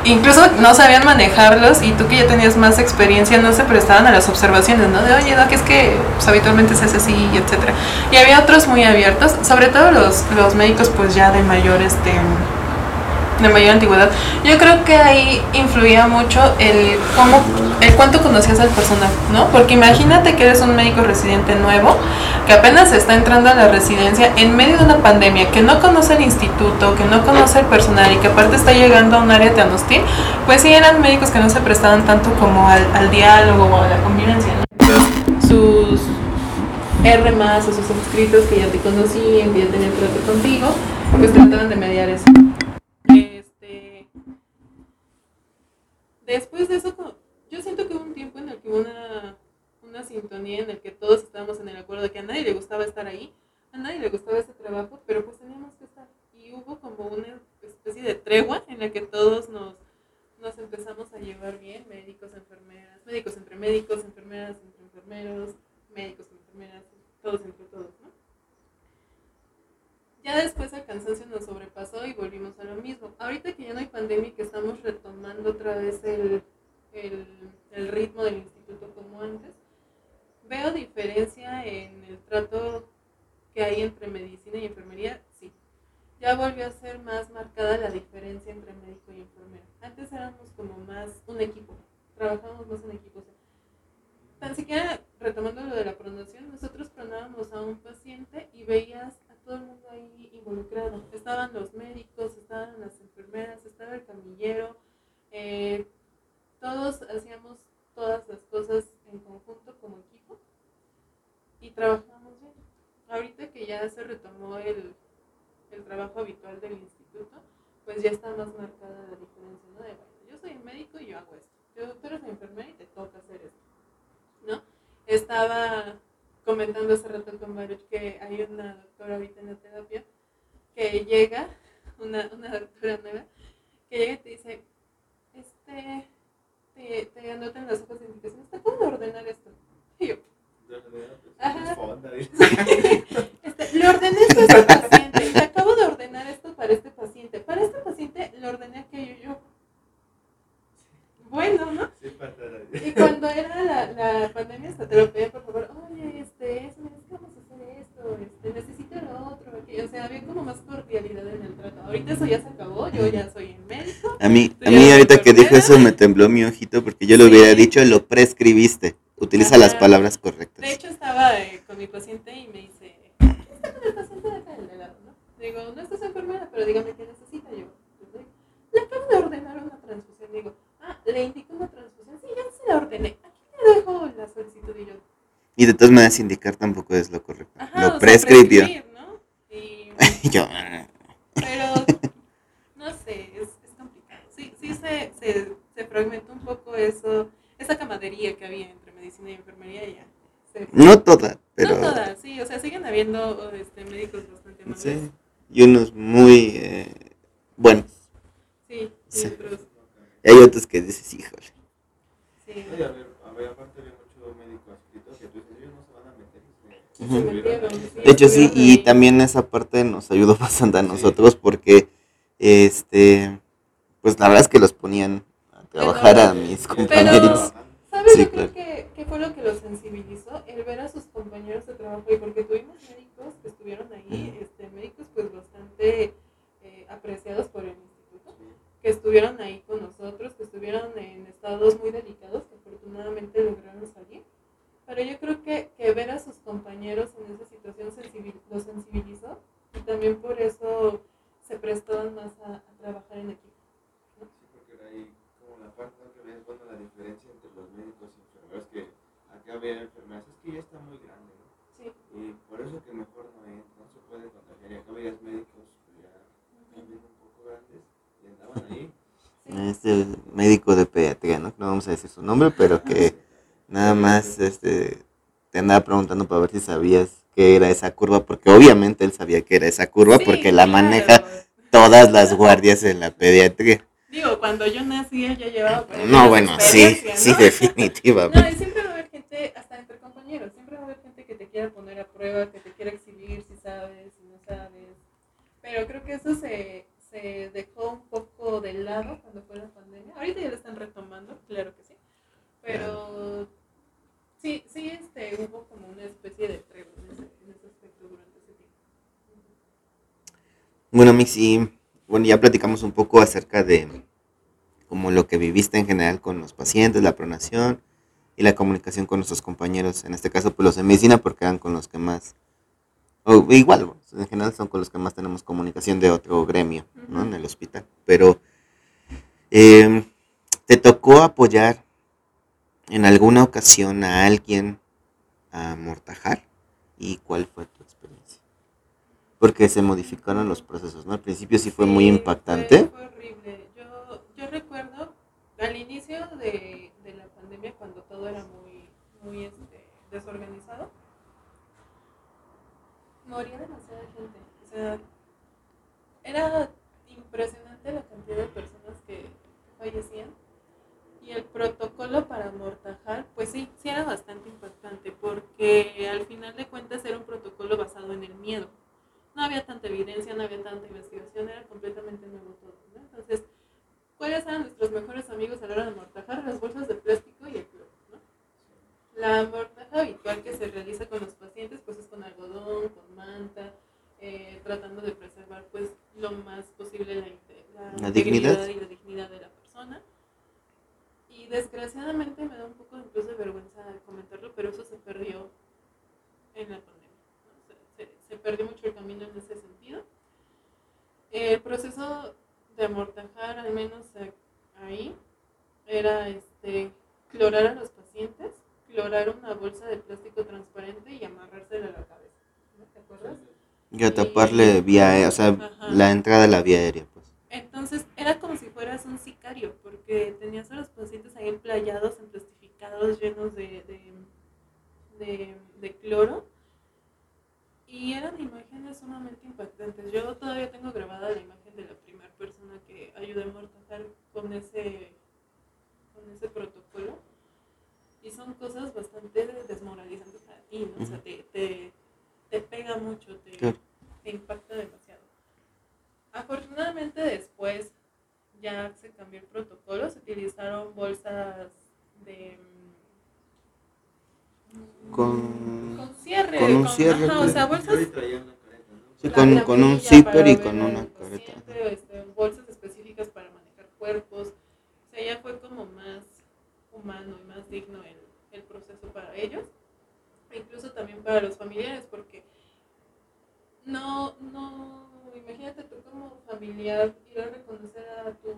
Incluso no sabían manejarlos y tú que ya tenías más experiencia no se prestaban a las observaciones, ¿no? De, oye, Doc, es que pues, habitualmente se hace así, etcétera. Y había otros muy abiertos, sobre todo los, los médicos pues ya de mayor, este, de mayor antigüedad. Yo creo que ahí influía mucho el cómo, el cuánto conocías al personal, ¿no? Porque imagínate que eres un médico residente nuevo, que apenas está entrando a la residencia en medio de una pandemia, que no conoce el instituto, que no conoce el personal y que aparte está llegando a un área tan hostil, pues sí eran médicos que no se prestaban tanto como al, diálogo o a la convivencia, ¿no? Sus R o sus inscritos que ya te conocían, que ya tenían trato contigo, pues trataban de mediar eso. Después de eso, yo siento que hubo un tiempo en el que hubo una, una sintonía en el que todos estábamos en el acuerdo de que a nadie le gustaba estar ahí, a nadie le gustaba ese trabajo, pero pues teníamos que estar. Y hubo como una especie de tregua en la que todos nos, nos empezamos a llevar bien, médicos, enfermeras, médicos entre médicos, enfermeras entre enfermeros, médicos, enfermeras, todos entre todos. Ya después el cansancio nos sobrepasó y volvimos a lo mismo. Ahorita que ya no hay pandemia y que estamos retomando otra vez el, el, el ritmo del instituto como antes, veo diferencia en el trato que hay entre medicina y enfermería, sí. Ya volvió a ser más marcada la diferencia entre médico y enfermero. Antes éramos como más un equipo, trabajábamos más en equipo. o sea, tan siquiera retomando lo de la pronación, nosotros pronábamos a un paciente y veías todo el mundo ahí involucrado. Estaban los médicos, estaban las enfermeras, estaba el camillero, eh, todos hacíamos todas las cosas en conjunto como equipo y trabajábamos bien. Ahorita que ya se retomó el, el trabajo habitual del instituto, pues ya está más marcada la diferencia, ¿no? De, bueno, yo soy médico y yo hago esto. Yo, tú eres enfermera y te toca hacer esto, ¿no? Estaba comentando hace rato con Baruch que hay una doctora ahorita en la terapia que llega, una, una doctora nueva, que llega y te dice, este, te, te anotan las hojas de indicaciones, ¿te puedo ordenar esto? Y yo, Ajá. *laughs* Este, le ordené esto a este paciente. Le acabo de ordenar esto para este paciente. Para este paciente le ordené aquello yo. Bueno, ¿no? Y cuando era la, la pandemia, hasta te lo por favor, oye, este, es, necesitamos hacer esto, este, necesito lo otro, aquello. O sea, había como más cordialidad en el trato. Ahorita eso ya se acabó, yo ya soy el médico. A mí, ahorita que dijo eso me tembló mi ojito porque yo le Sí. hubiera dicho lo prescribiste. Utiliza las palabras correctas. De hecho, estaba eh, con mi paciente y me dice, ¿qué está con el paciente de acá del de lado, no? Digo, no estás enfermera, pero dígame qué necesita yo. le doy. Le acabo de ordenar una transfusión. Digo, ah, le indico una transfusión. Sí, ya se la ordené. Aquí le dejo la solicitud y yo. Y de todas maneras indicar tampoco es lo correcto. Ajá, lo sea, prescribió. prescribir, ¿no? Y, Y *laughs* yo, pero, no sé, es. Sí, sí se, se, se fragmentó un poco eso, esa camadería que había entre medicina y enfermería ya. Se, no toda, pero... No todas, sí, o sea, siguen habiendo este, médicos bastante amables. Sí. Y unos muy eh, buenos. Sí, sí, Sí. otros, Y hay otros que dices, híjole. sí. Oye, a ver, a ver, aparte había mucho médico adscrito que tú dices, ellos no se van a meter. este, Ujú. Se metieron, sí, De hecho, sí, y ahí. también esa parte nos ayudó *laughs* bastante a nosotros porque, este, pues la verdad es que los ponían a trabajar a mis compañeros. ¿Sabes? Sí, Yo creo que, que fue lo que los sensibilizó, el ver a sus compañeros de trabajo, y porque tuvimos médicos que estuvieron ahí, este, médicos pues bastante eh, apreciados por el instituto, que estuvieron ahí con nosotros, que estuvieron en estados muy delicados, que afortunadamente lograron salir. Pero yo creo que, que ver a sus compañeros en esa situación sensibil- los sensibilizó y también por eso se prestaban más a, a trabajar en equipo. Sí, porque era ahí como la parte ¿no? que ves, bueno, la diferencia entre los médicos y enfermeros, que acá había enfermeras, es que ya está muy grande, ¿no? Sí. Y por eso que mejor no entra, no se puede contagiar. Y acá veías médicos ya también un poco grandes y andaban ahí. Este médico de pediatría, ¿no? No vamos a decir su nombre, pero que *laughs* nada más este, te andaba preguntando para ver si sabías qué era esa curva, porque obviamente él sabía que era esa curva Sí, porque la claro. maneja todas las guardias en la pediatría. Digo, cuando yo nací él ya llevaba No, bueno, sí, sí, definitivamente. *laughs* No, y siempre va a haber gente, hasta entre compañeros, siempre va a haber gente que te quiera poner a prueba, que te quiera exhibir si sabes, si no sabes. Pero creo que eso se, se dejó un poco de lado cuando fue la pandemia. Ahorita ya lo están retomando, claro que sí. Pero sí, sí este, hubo como una especie de tregua en ese, en ese aspecto durante ese tiempo. Bueno, Mix, y bueno, ya platicamos un poco acerca de como lo que viviste en general con los pacientes, la pronación y la comunicación con nuestros compañeros, en este caso pues los de medicina porque eran con los que más, o igual, en general son con los que más tenemos comunicación de otro gremio, ¿no? En el hospital. Pero, eh, ¿te tocó apoyar en alguna ocasión a alguien a amortajar? ¿Y cuál fue tu experiencia? Porque se modificaron los procesos, ¿no? Al principio sí fue muy impactante. Fue, fue horrible. Yo, yo recuerdo al inicio de, de la pandemia, cuando todo era muy, muy este, desorganizado, moría demasiada gente. O sea, era impresionante la cantidad de personas que fallecían. Y el protocolo para amortajar, pues sí, sí era bastante impactante, porque al final de cuentas era un protocolo basado en el miedo no había tanta evidencia, no había tanta investigación, era completamente nuevo todo. ¿no? Entonces, ¿cuáles eran nuestros mejores amigos a la hora de amortajar? Las bolsas de plástico y el cloro. ¿no? La amortaja habitual que se realiza con los pacientes pues es con algodón, con manta, eh, tratando de preservar pues lo más posible la, la la dignidad de la persona. Y desgraciadamente me da un poco incluso de vergüenza comentarlo, pero eso se perdió en la pandemia. ¿no? Se, se- se perdió mucho el camino en ese sentido. El proceso de amortajar, al menos eh, ahí, era este, clorar a los pacientes, clorar una bolsa de plástico transparente y amarrársela a la cabeza. ¿no? ¿Te acuerdas? Y a taparle vía, eh, o sea, Ajá. la entrada a la vía aérea, pues. Entonces era como si fueras un sicario, porque tenías a los pacientes ahí emplayados, emplastificados, llenos de, de, de- de cloro. Y eran imágenes sumamente impactantes. Yo todavía tengo grabada la imagen de la primera persona que ayudé a amortajar con ese, con ese protocolo. y son cosas bastante desmoralizantes para ti, ¿no? O sea, te, te, te pega mucho, te, Claro. te impacta demasiado. Afortunadamente después ya se cambió el protocolo, se utilizaron bolsas de... mm, Con- con cierre. con un cierre, ajá, o pues. sea, bolsas Sí, la- con, la con un perilla zipper para y ver con al una careta. paciente, este, bolsas específicas para manejar cuerpos. O sea, ya fue como más humano y más digno el, el proceso para ellos. E incluso también para los familiares, porque no, no, imagínate tú como familiar ir a reconocer a tu,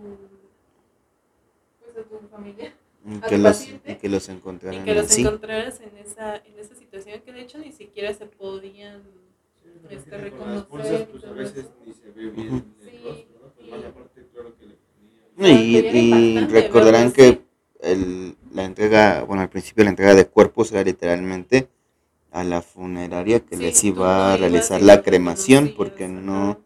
pues a tu familia Y al que, los, paciente y que los y encontraran que los así. encontraras en esa, en esa situación que de hecho ni siquiera se podían este, Con las reconocer bolsas, y pues a veces ni se ve bien el Sí. rostro, ¿no? Pues más aparte, claro que le ponía. No, y, y impactante recordarán que el, la entrega, bueno, al principio la entrega de cuerpos era literalmente a la funeraria que Sí, les iba a realizar y la cremación porque no,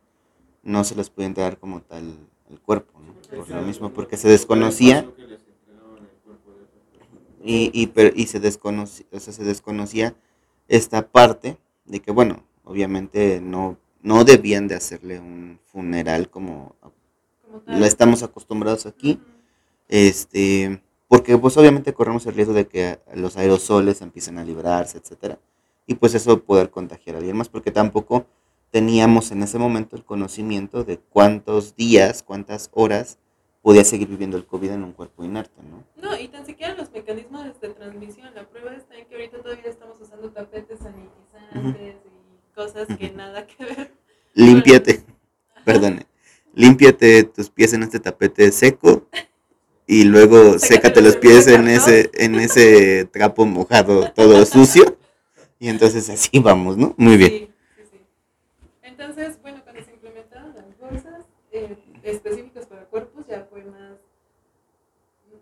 no se les podía entregar como tal el cuerpo, ¿no? Por lo mismo, porque se desconocía y, y, per- y se, desconocía, o sea, se desconocía esta parte de que, bueno, obviamente no, no debían de hacerle un funeral como lo estamos acostumbrados aquí. Este porque pues obviamente corremos el riesgo de que los aerosoles empiecen a librarse, etcétera, y pues eso poder contagiar a alguien más, porque tampoco teníamos en ese momento el conocimiento de cuántos días, cuántas horas podía seguir viviendo el COVID en un cuerpo inerte, ¿no? No, y tan siquiera los mecanismos de transmisión. La prueba está en que ahorita todavía estamos usando tapetes sanitizantes y cosas que nada que ver. Límpiate, *laughs* perdone, límpiate tus pies en este tapete seco y luego Sécate los pies en ese, en ese trapo mojado todo *laughs* sucio y entonces así vamos, ¿no? Muy bien. Sí, sí, sí. Entonces, bueno, cuando se implementaron las bolsas eh, específicas para cuerpos, ya fue más, mm,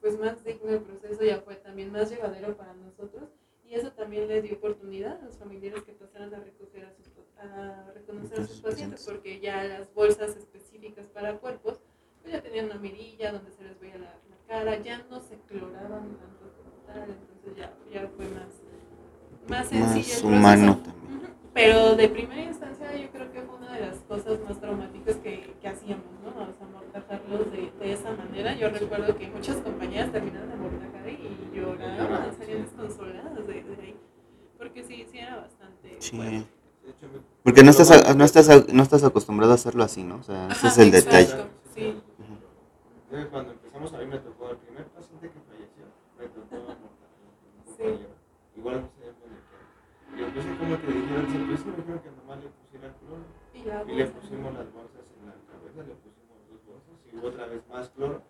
pues más digno el proceso, ya fue también más llevadero para nosotros. Y eso también le dio oportunidad a los familiares que pasaran a recoger a sus, a reconocer a sus pacientes, porque ya las bolsas específicas para cuerpos, pues ya tenían una mirilla donde se les veía la, la cara, ya no se cloraban tanto como tal, entonces ya, ya fue más, más sencillo. Más humano también. Pero de primera instancia yo creo que fue una de las cosas más traumáticas que, que hacíamos, ¿no? O sea, amortajarlos de, de esa manera. Yo recuerdo que muchas compañeras terminaron de amortajar y lloraban, salían desconsoladas de, de ahí. Porque sí, sí era bastante Sí. fuerte. Porque no estás, a- no, estás a- no estás acostumbrado a hacerlo así, ¿no? O sea, ese Ajá, es el exacto, detalle. Sí. Entonces, cuando empezamos, a mí me tocó el primer paciente que falleció. Me tocó Sí. Igual no sabía el que. Y empecé como que dijeron, se empezó, me dijeron que nomás le pusiera cloro. Y Y le bolsa. pusimos las bolsas en la cabeza, le pusimos dos bolsas y otra vez más cloro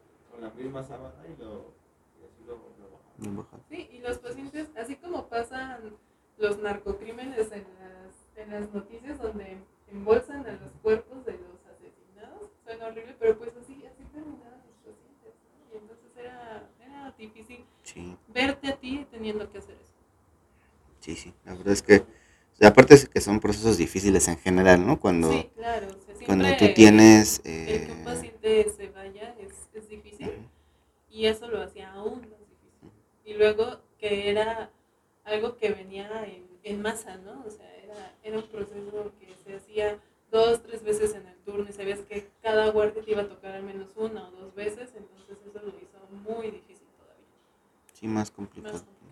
la misma sábana y, lo, y así lo, lo bajamos. Sí, y los pacientes, así como pasan los narcocrímenes en las, en las noticias donde embolsan a los cuerpos de los asesinados, suena horrible, pero pues así, así terminaban los pacientes, ¿no? Y entonces era, era difícil Sí, verte a ti teniendo que hacer eso. sí, sí. La verdad es que, aparte es que son procesos difíciles en general, ¿no? Cuando, sí, claro, o sea, cuando tú tienes... el que un eh, paciente se vaya es, es y eso lo hacía aún más difícil. Y luego que era algo que venía en, en masa, ¿no? O sea, era, era un proceso que se hacía dos, tres veces en el turno y sabías que cada guardia te iba a tocar al menos una o dos veces, entonces eso lo hizo muy difícil todavía, sí, más complicado. más complicado.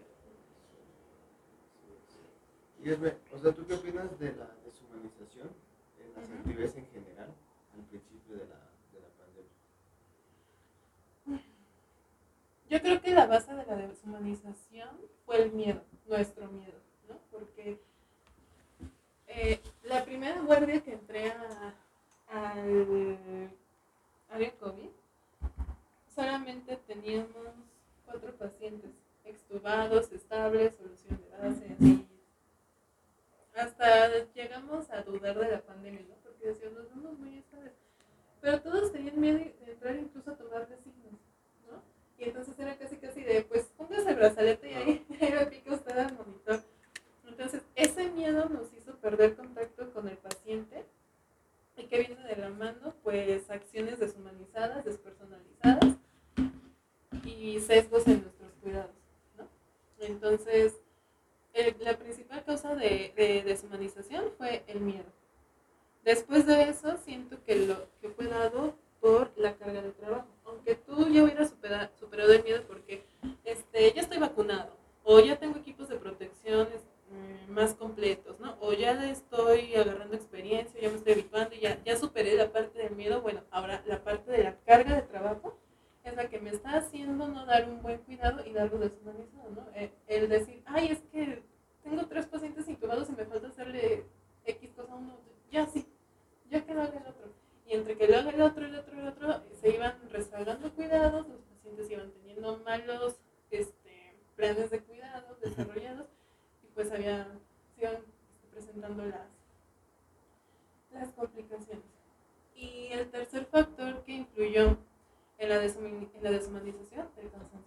Y Esme, o sea, ¿tú qué opinas de la deshumanización en las Ujú. actividades en general al principio de la, de la pandemia? Yo creo que la base de la deshumanización fue el miedo, nuestro miedo, ¿no? Porque eh, la primera guardia que entré a- al área COVID, solamente teníamos cuatro pacientes extubados, estables, solución de base, así. Hasta llegamos a dudar de la pandemia, ¿no? Porque decíamos, nos vemos muy estables. Pero todos tenían miedo de entrar incluso a tomar signos, ¿no? Y entonces era casi casi de, pues póngase el brazalete y ahí, ahí me pica usted al monitor. Entonces, ese miedo nos hizo perder contacto con el paciente y que viene de la mano, pues acciones deshumanizadas, despersonalizadas y sesgos en nuestros cuidados, ¿no? Entonces, el- la principal causa de, de deshumanización fue el miedo. Después de eso, siento que lo que fue dado por la carga de trabajo. Aunque tú ya hubieras supera- superado el miedo porque este, ya estoy vacunado, o ya tengo equipos de protección mm, más completos, ¿no? O ya le estoy agarrando experiencia, ya me estoy habituando, y ya, ya superé la parte del miedo. Bueno, ahora la parte de la carga de trabajo es la que me está haciendo no dar un buen cuidado y darlo deshumanizado, ¿no? Eh, el decir, ay, es que tengo tres pacientes intubados y me falta hacerle X cosa a uno, ya sí, ya que lo haga el otro. Y entre que lo haga el otro, el otro, el otro, se iban rezagando cuidados, los pacientes iban teniendo malos este, planes de cuidado desarrollados y pues había, se iban este, presentando las, las complicaciones. Y el tercer factor que influyó en la, deshumani- en la deshumanización, el cansancio.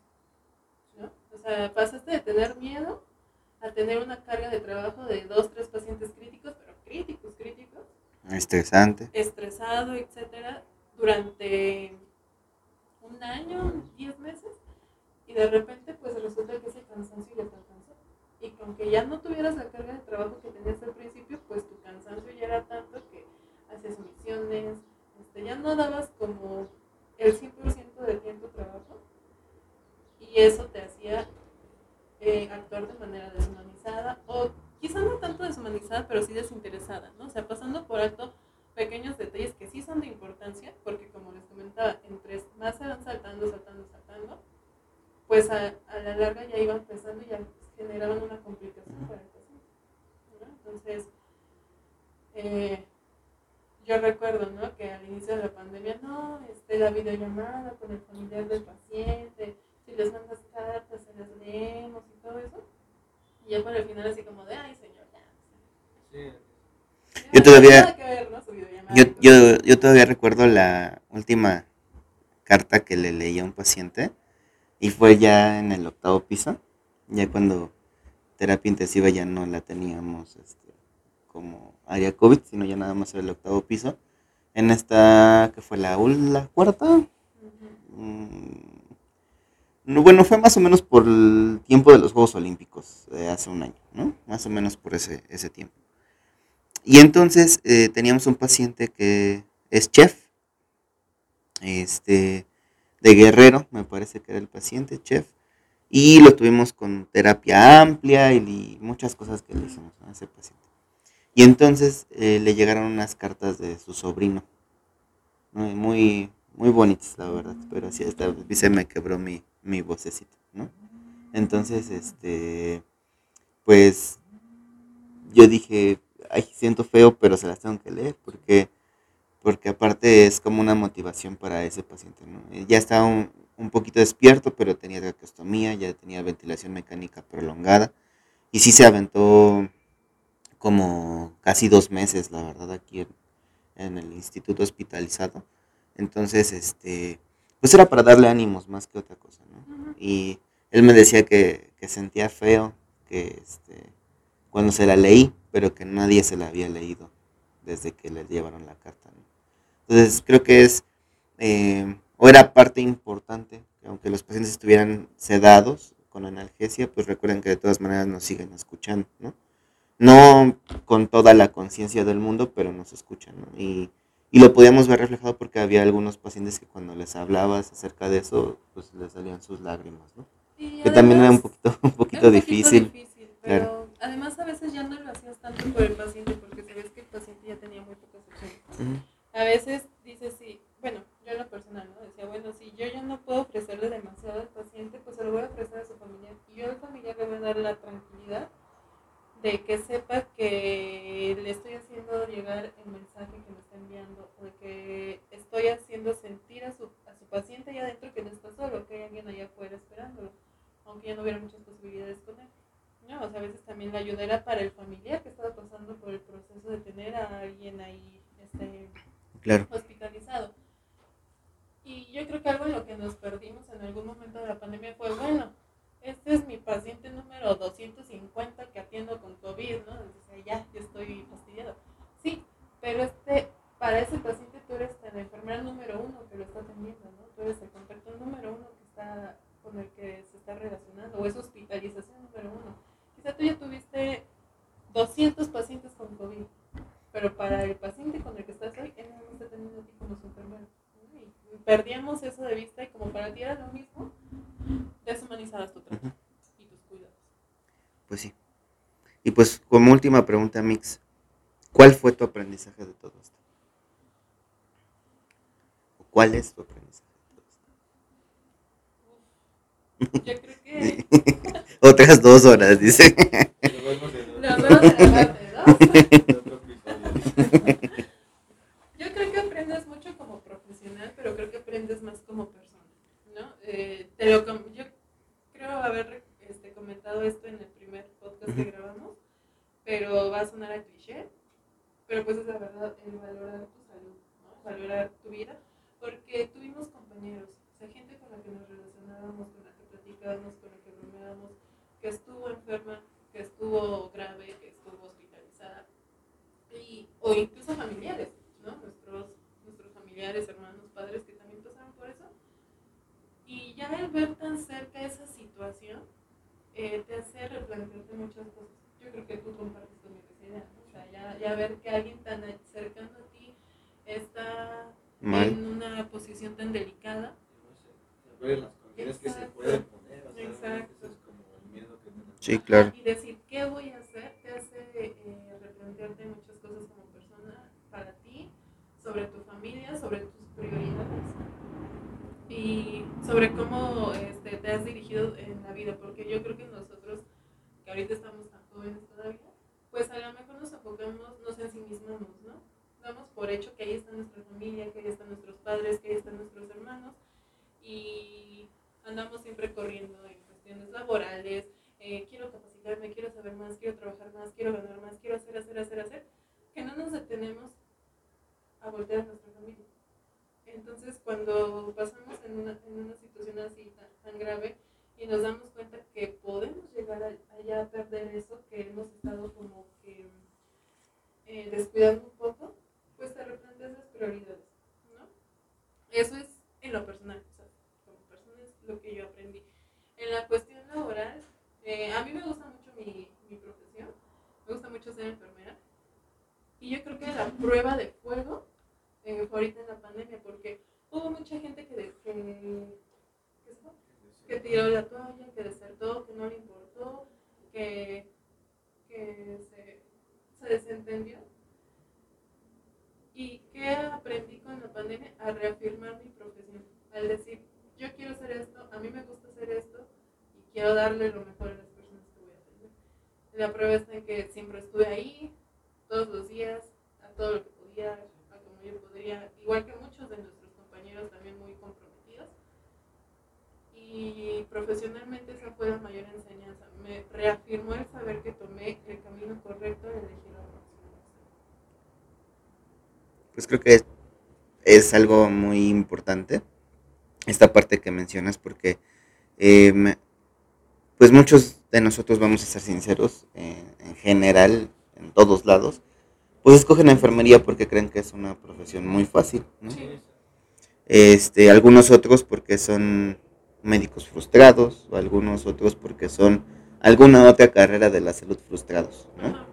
¿no? O sea, pasaste de tener miedo a tener una carga de trabajo de dos, tres pacientes críticos, pero críticos, críticos, Estresado, etcétera, durante un año, diez meses, y de repente pues resulta que ese cansancio ya te alcanzó. Y que aunque ya no tuvieras la carga de trabajo que tenías al principio, pues tu cansancio ya era tanto que hacías omisiones, este, ya no dabas como el 100% de tiempo trabajo, y eso te hacía eh, actuar de manera deshumanizada, o quizá no tanto deshumanizada, pero sí desinteresada, ¿no? O sea, pasando por alto pequeños detalles que sí son de importancia, porque como les comentaba, entre más se van saltando, saltando, saltando, pues a, a la larga ya iban pesando y ya generaban una complicación para el paciente. ¿no? Entonces, eh, yo recuerdo, ¿no? Que al inicio de la pandemia, no, este, la videollamada con el familiar del paciente, si les mandas cartas, se las leemos y todo eso. Y ya para el final así como de, ay señor, ya. Sí. ya, Yo todavía- Yo, yo, yo todavía recuerdo la última carta que le leí a un paciente y fue ya en el octavo piso, ya cuando terapia intensiva ya no la teníamos este, como área COVID, sino ya nada más el octavo piso. En esta, que fue la, la cuarta. Mm, no, bueno, fue más o menos por el tiempo de los Juegos Olímpicos, de hace un año, ¿no? Más o menos por ese, ese tiempo. Y entonces eh, teníamos un paciente que es chef, este, de Guerrero, me parece que era el paciente, chef, y lo tuvimos con terapia amplia y, muchas cosas que le hicimos a ese paciente. Y entonces eh, le llegaron unas cartas de su sobrino, muy, muy bonitas, la verdad, pero sí, esta se me quebró mi, mi vocecita, ¿no? Entonces, este, pues, yo dije, ay, siento feo, pero se las tengo que leer, porque, porque aparte es como una motivación para ese paciente, ¿no? Eh, Ya estaba un, un poquito despierto, pero tenía traqueostomía, ya tenía ventilación mecánica prolongada, y sí se aventó como casi dos meses, la verdad, aquí en, en el instituto hospitalizado. Entonces, este, pues era para darle ánimos más que otra cosa, ¿no? Y él me decía que, que sentía feo, que este, cuando se la leí, pero que nadie se la había leído desde que le llevaron la carta, ¿no? Entonces, creo que es, eh, o era parte importante, que aunque los pacientes estuvieran sedados con analgesia, pues recuerden que de todas maneras nos siguen escuchando, ¿no? No con toda la conciencia del mundo, pero nos escuchan, ¿no? Y, y lo podíamos ver reflejado porque había algunos pacientes que cuando les hablabas acerca de eso, pues les salían sus lágrimas, ¿no? Y Que también era un además- poquito, *laughs* un Era poquito difícil. difícil, claro. Además a veces ya no lo hacías tanto por el paciente porque sabes que el paciente ya tenía muy pocas opciones. A veces dices, sí, bueno, yo en lo personal, ¿no? Decía, bueno, si yo ya no puedo ofrecerle demasiado al paciente, pues se lo voy a ofrecer a su familiar. Y yo al familiar le voy a dar la tranquilidad de que sepa que le estoy haciendo llegar el mensaje que me está enviando, o de que estoy haciendo sentir a su, a su paciente allá adentro que no está solo, que hay alguien allá afuera esperándolo, aunque ya no hubiera muchas posibilidades con él. No, o sea, a veces también la ayuda era para el familiar que estaba pasando por el proceso de tener a alguien ahí este, Claro. hospitalizado. Y yo creo que algo en lo que nos perdimos en algún momento de la pandemia fue, bueno, este es mi paciente número 250 que atiendo con COVID, ¿no? Decía, ya, yo estoy fastidiado. Sí, pero este, para ese paciente tú eres la enfermera número uno que lo está atendiendo, ¿no? Tú eres el contacto número uno que está, con el que se está relacionando. 200 pacientes con COVID, pero para el paciente con el que estás hoy, él no está teniendo a ti como su enfermero. perdíamos eso de vista y como para ti era lo mismo, deshumanizabas tu trabajo y tus cuidados. Pues sí. Y pues como última pregunta, Mix, ¿cuál fue tu aprendizaje de todo esto? ¿O ¿Cuál es tu aprendizaje de todo esto? Yo creo que *laughs* Otras dos horas, dice. Lo vemos en nos vamos a dejar de dos. Yo creo que aprendes mucho como profesional, pero creo que aprendes más como persona, ¿no? Eh, te lo com- yo creo haber este, comentado esto en el primer podcast que grabamos, pero va a sonar a cliché, pero pues es la verdad, el valorar tu salud, ¿no? Valorar tu vida, porque tuvimos compañeros, o sea, gente con la que nos relacionábamos, con la que platicábamos, con la que bromeábamos, que estuvo enferma, que estuvo grave, que estuvo hospitalizada, y, o incluso familiares, ¿no? Nuestros, nuestros familiares, hermanos, padres que también pasaron por eso. Y ya el ver tan cerca esa situación eh, te hace replantearte muchas cosas. Yo creo que tú compartes conmigo esa idea, ¿no? O sea, ya, ya ver que alguien tan cercano a ti está Mal. en una posición tan delicada. Se ven las condiciones que se pueden poner. O sea, Exacto. Ese es como el miedo que tenemos. Sí, claro. Y decir, ¿qué voy a hacer? Te hace eh, replantearte muchas cosas como persona, para ti, sobre tu familia, sobre tus prioridades y sobre cómo este, te has dirigido en la vida. Porque yo creo que nosotros, que ahorita estamos tan jóvenes todavía, pues a lo mejor nos enfocamos, nos ensimismamos, ¿no? Damos por hecho que ahí está nuestra familia, que ahí están nuestros padres, que ahí están nuestros hermanos y andamos siempre corriendo en cuestiones laborales, eh, quiero capacitarme, quiero saber más, quiero trabajar más, quiero ganar más, quiero hacer, hacer, hacer, hacer, que no nos detenemos a voltear a nuestra familia. Entonces, cuando pasamos en una, en una situación así tan, tan grave y nos damos cuenta que podemos llegar allá a perder eso que hemos estado como que eh, descuidando un poco, pues te replanteas las prioridades, ¿no? Eso es en lo personal, o sea, como persona es lo que yo aprendí. En la cuestión laboral, eh, a mí me gusta mucho mi, mi profesión, me gusta mucho ser enfermera. Y yo creo que la prueba de fuego eh, fue ahorita en la pandemia, porque hubo mucha gente que, que, que, tiró la toalla, que desertó, que no le importó, que, que se, se desentendió. ¿Y qué aprendí con la pandemia? A reafirmar mi profesión, al decir, yo quiero hacer esto, a mí me gusta hacer esto quiero darle lo mejor a las personas que voy a atender. La prueba está en que siempre estuve ahí, todos los días, a todo lo que podía, a como yo podría, igual que muchos de nuestros compañeros también muy comprometidos. Y profesionalmente esa fue la mayor enseñanza. Me reafirmó el saber que tomé el camino correcto de elegir la. Pues creo que es, es algo muy importante esta parte que mencionas porque em, pues muchos de nosotros vamos a ser sinceros eh, en general en todos lados pues escogen la enfermería porque creen que es una profesión muy fácil ¿no? Sí. este algunos otros porque son médicos frustrados o algunos otros porque son alguna otra carrera de la salud frustrados ¿no? Ajá.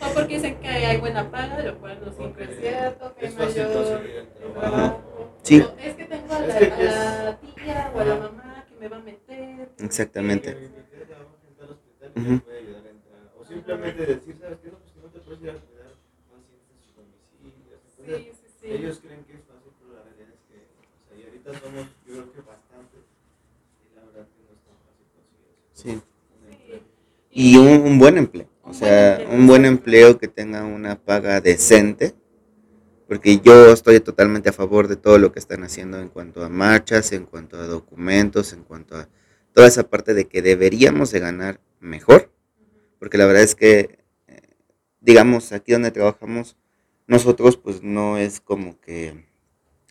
O porque dicen que hay buena paga, lo cual no siempre es cierto, que Es mayor trabajo. Sí. Es que tengo a la, a la tía o a la mamá que me va a meter. Exactamente. O simplemente decir, ¿sabes qué? No, pues que no te puedes ir a cuidar pacientes en su domicilio. Entonces, Sí, sí, sí. Ellos creen que es fácil, pero la realidad es que, o sea, y ahorita somos, yo creo que bastante, y la verdad que no es tan fácil conseguir eso. Sí. Y un, un buen empleo. O sea, un buen empleo que tenga una paga decente. Porque yo estoy totalmente a favor de todo lo que están haciendo en cuanto a marchas, en cuanto a documentos, en cuanto a toda esa parte de que deberíamos de ganar mejor. Porque la verdad es que, eh, digamos, aquí donde trabajamos, nosotros pues no es como que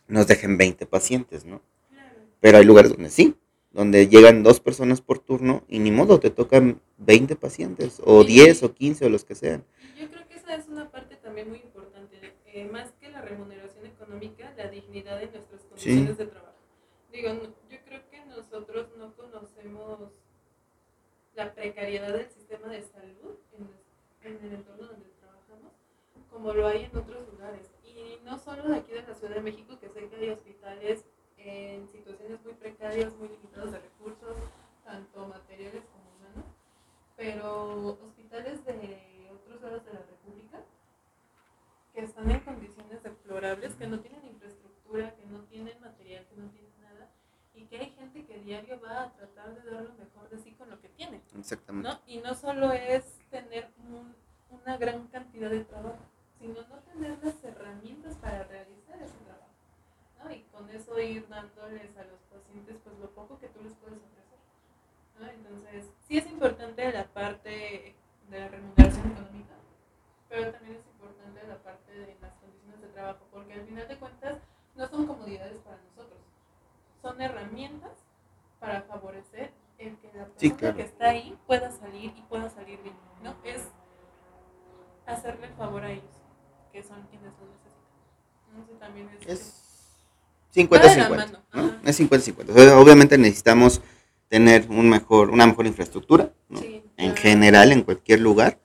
nos dejen 20 pacientes, ¿no? Claro. Pero hay lugares donde sí, donde llegan dos personas por turno y ni modo, te tocan 20 pacientes, o Sí. 10 o 15 o los que sean. Y yo creo que esa es una parte también muy importante. eh, más que la remuneración económica, la dignidad de nuestras condiciones de trabajo. Digo, no- yo creo que nosotros no conocemos la precariedad del sistema de salud en, el entorno donde trabajamos como lo hay en otros lugares. Y no solo aquí de la Ciudad de México, que sé que hay hospitales en situaciones muy precarias, muy limitados de recursos, tanto materiales como humanos, pero hospitales de otros lados de la República que están en condiciones deplorables, que no tienen infraestructura, que no tienen material, que no tienen y que hay gente que diario va a tratar de dar lo mejor de sí con lo que tiene. Exactamente. ¿no? Y no solo es tener un- una gran cantidad de trabajo, sino no tener las herramientas para realizar ese trabajo. ¿no? Y con eso ir dándoles a los pacientes pues lo poco que tú les puedes ofrecer. ¿no? Entonces, sí es importante la parte de la remuneración económica, pero también es importante la parte de las condiciones de trabajo, porque al final de cuentas no son comodidades para nosotros, son herramientas para favorecer el que la persona Sí, claro. que está ahí pueda salir y pueda salir bien, ¿no? Es hacerle el favor a ellos, que son quienes lo necesitan. Eso también es... Es Va de la 50-50. mano, ¿no? Es 50-50. O sea, obviamente necesitamos tener un mejor, una mejor infraestructura, ¿no? Sí, en claro. general, en cualquier lugar,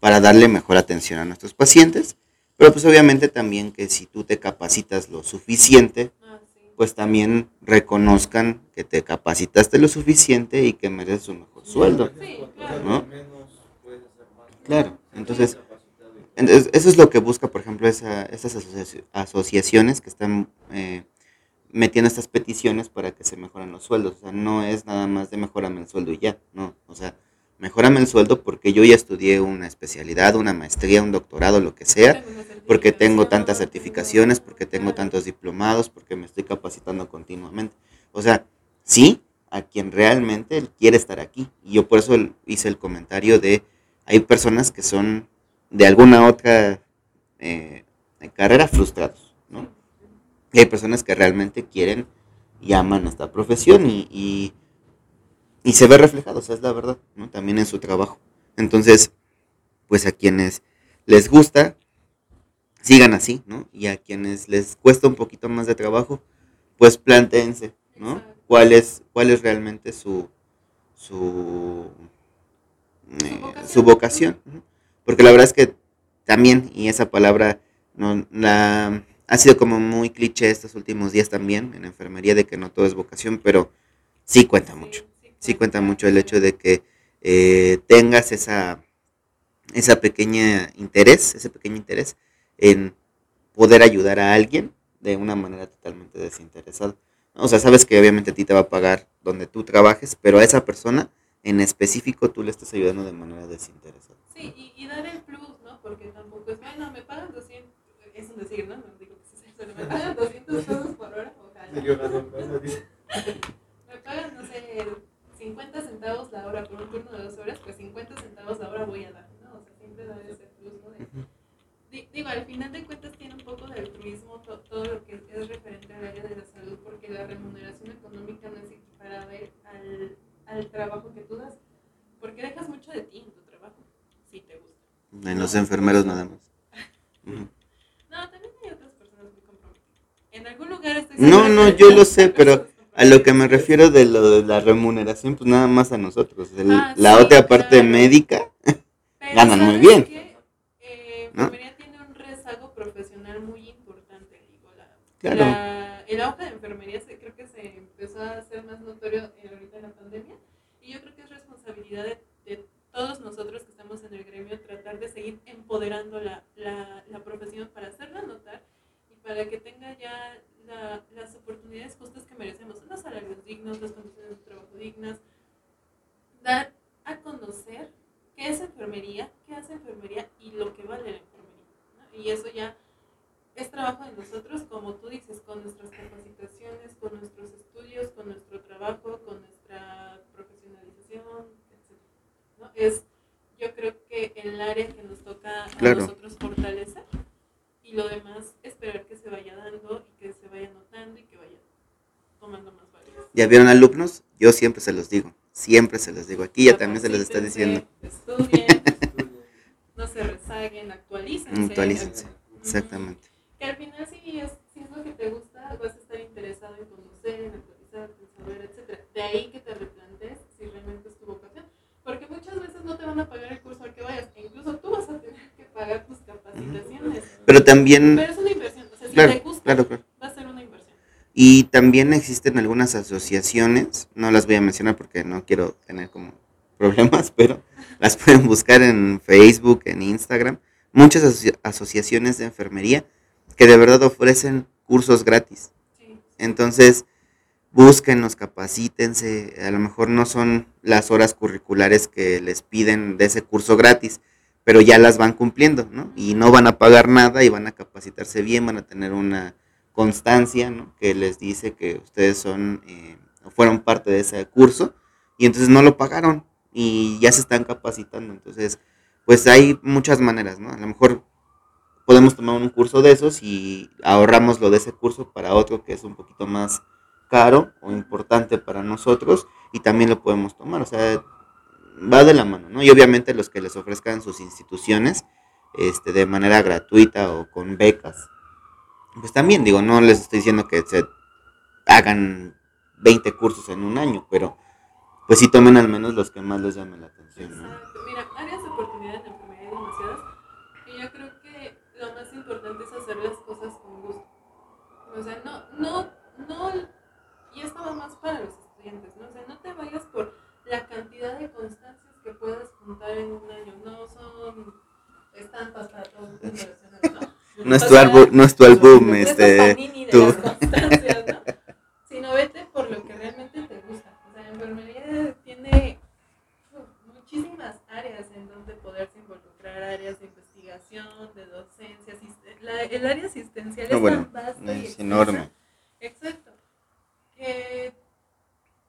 para darle mejor atención a nuestros pacientes. Pero pues obviamente también que si tú te capacitas lo suficiente. Pues también reconozcan que te capacitaste lo suficiente y que mereces un mejor sueldo. ¿no? Claro, entonces- Entonces, eso es lo que busca, por ejemplo, esa, esas asoci- asociaciones que están eh, metiendo estas peticiones para que se mejoren los sueldos. O sea, no es nada más de mejorame el sueldo y ya, no. O sea, mejorame el sueldo porque yo ya estudié una especialidad, una maestría, un doctorado, lo que sea, porque tengo tantas certificaciones, porque tengo tantos diplomados, porque me estoy capacitando continuamente. O sea, sí, a quien realmente quiere estar aquí. Y yo por eso hice el comentario de, hay personas que son de alguna otra eh, carrera frustrados, ¿no? Y hay personas que realmente quieren y aman esta profesión y, y, y se ve reflejado, o sea, es la verdad, ¿no? También en su trabajo. Entonces, pues a quienes les gusta, sigan así, ¿no? Y a quienes les cuesta un poquito más de trabajo, pues plantéense, ¿no? Exacto. ¿Cuál es, cuál es realmente su, su, eh, vocación. su vocación? Ujú. Porque la verdad es que también, y esa palabra no, la, ha sido como muy cliché estos últimos días también en enfermería de que no todo es vocación, pero sí cuenta mucho. Sí cuenta mucho el hecho de que eh, tengas esa, esa pequeña interés, ese pequeño interés en poder ayudar a alguien de una manera totalmente desinteresada. O sea, sabes que obviamente a ti te va a pagar donde tú trabajes, pero a esa persona en específico tú le estás ayudando de manera desinteresada. Sí, y, y dar el plus, ¿no? Porque tampoco es, bueno, me pagan 200, es un decir, ¿no? No digo que sea pero me pagan 200 pesos por hora, ojalá. *laughs* Me pagan, no sé, 50 centavos la hora por un turno de dos horas, pues 50 centavos la hora voy a dar, ¿no? O sea, siempre dar ese plus, ¿no? De- Di- Digo, al final de cuentas tiene un poco de altruismo to- todo lo que es referente al área de la salud, porque la remuneración económica no es equiparable al, al trabajo que tú das, porque dejas mucho de ti en tu trabajo, si te gusta. En los enfermeros nada más. *laughs* No, también hay otras personas muy comprometidas. En algún lugar estoy No, no, yo lo sé, pero A lo que me refiero de lo de la remuneración, pues nada más a nosotros. El- Ah, la sí, otra parte claro. médica, *laughs* ganan muy ¿sabes bien. qué? Eh, ¿No? tiene un rezago profesional muy importante. Digo, la, Claro. la- el auge de enfermería se, creo que se empezó a hacer más notorio ahorita en la pandemia y yo creo que es responsabilidad de, de todos nosotros que estamos en el gremio tratar de seguir empoderando la, la profesión para hacerla notar y para que tenga ya la- las oportunidades justas que merecemos, los salarios dignos, las condiciones de trabajo dignas, dar a conocer qué es enfermería, qué hace enfermería y lo que vale la enfermería. ¿no? Y eso ya es trabajo de nosotros, como tú dices, con nuestras capacitaciones, con nuestros estudios, con nuestro trabajo, con nuestra profesionalización, etc. ¿no? Es, yo creo que el área que nos toca a Claro. nosotros fortalecer y lo demás esperar que se vaya dando que se vaya notando y que vaya tomando más valor. ¿ya vieron alumnos? Yo siempre se los digo, siempre se los digo. Aquí ya también se les está diciendo. *laughs* Estudien, no se rezaguen, actualícense. Actualícense. Exactamente. Que al final si es, si es lo que te gusta, vas a estar interesado en conocer, en actualizarte, en saber, etc. De ahí que te replantes si realmente es tu vocación. Porque muchas veces no te van a pagar el curso al que vayas, e incluso tú vas a pagar tus capacitaciones. Pero también, Pero es una inversión, o sea, si Claro, te gusta, claro, claro. va a ser una inversión. Y también existen algunas asociaciones, no las voy a mencionar porque no quiero tener como problemas, *laughs* pero las pueden buscar en Facebook, en Instagram, muchas asoci- asociaciones de enfermería que de verdad ofrecen cursos gratis. Sí. Entonces, búsquenlos, capacítense. A lo mejor no son las horas curriculares que les piden de ese curso gratis, pero ya las van cumpliendo, ¿no? Y no van a pagar nada y van a capacitarse bien, van a tener una constancia, ¿no? Que les dice que ustedes son, eh, fueron parte de ese curso y entonces no lo pagaron y ya se están capacitando. Entonces, pues hay muchas maneras, ¿no? A lo mejor podemos tomar un curso de esos y ahorramos lo de ese curso para otro que es un poquito más caro o importante para nosotros y también lo podemos tomar, o sea, va de la mano, ¿no? Y obviamente los que les ofrezcan sus instituciones este, de manera gratuita o con becas, pues también digo, no les estoy diciendo que se hagan 20 cursos en un año, pero pues sí tomen al menos los que más les llamen la atención. Exacto. Mira, áreas de oportunidad en enfermería demasiadas. Y yo creo que lo más importante es hacer las cosas con gusto. O sea, no, no, no. Y esto va más para los estudiantes, ¿no? O sea, no te vayas por la cantidad de constancias que puedas juntar en un año. No son estampas para todo el ¿no? No es tu álbum, no es tu álbum, no es tu este, tú. ¿no? *laughs* Sino vete por lo que realmente te gusta. O sea, la enfermería tiene muchísimas áreas en donde poderse involucrar, áreas de investigación, de docencia, la- el área asistencial No, es bueno, tan vasto y es extensa. enorme. Exacto. Que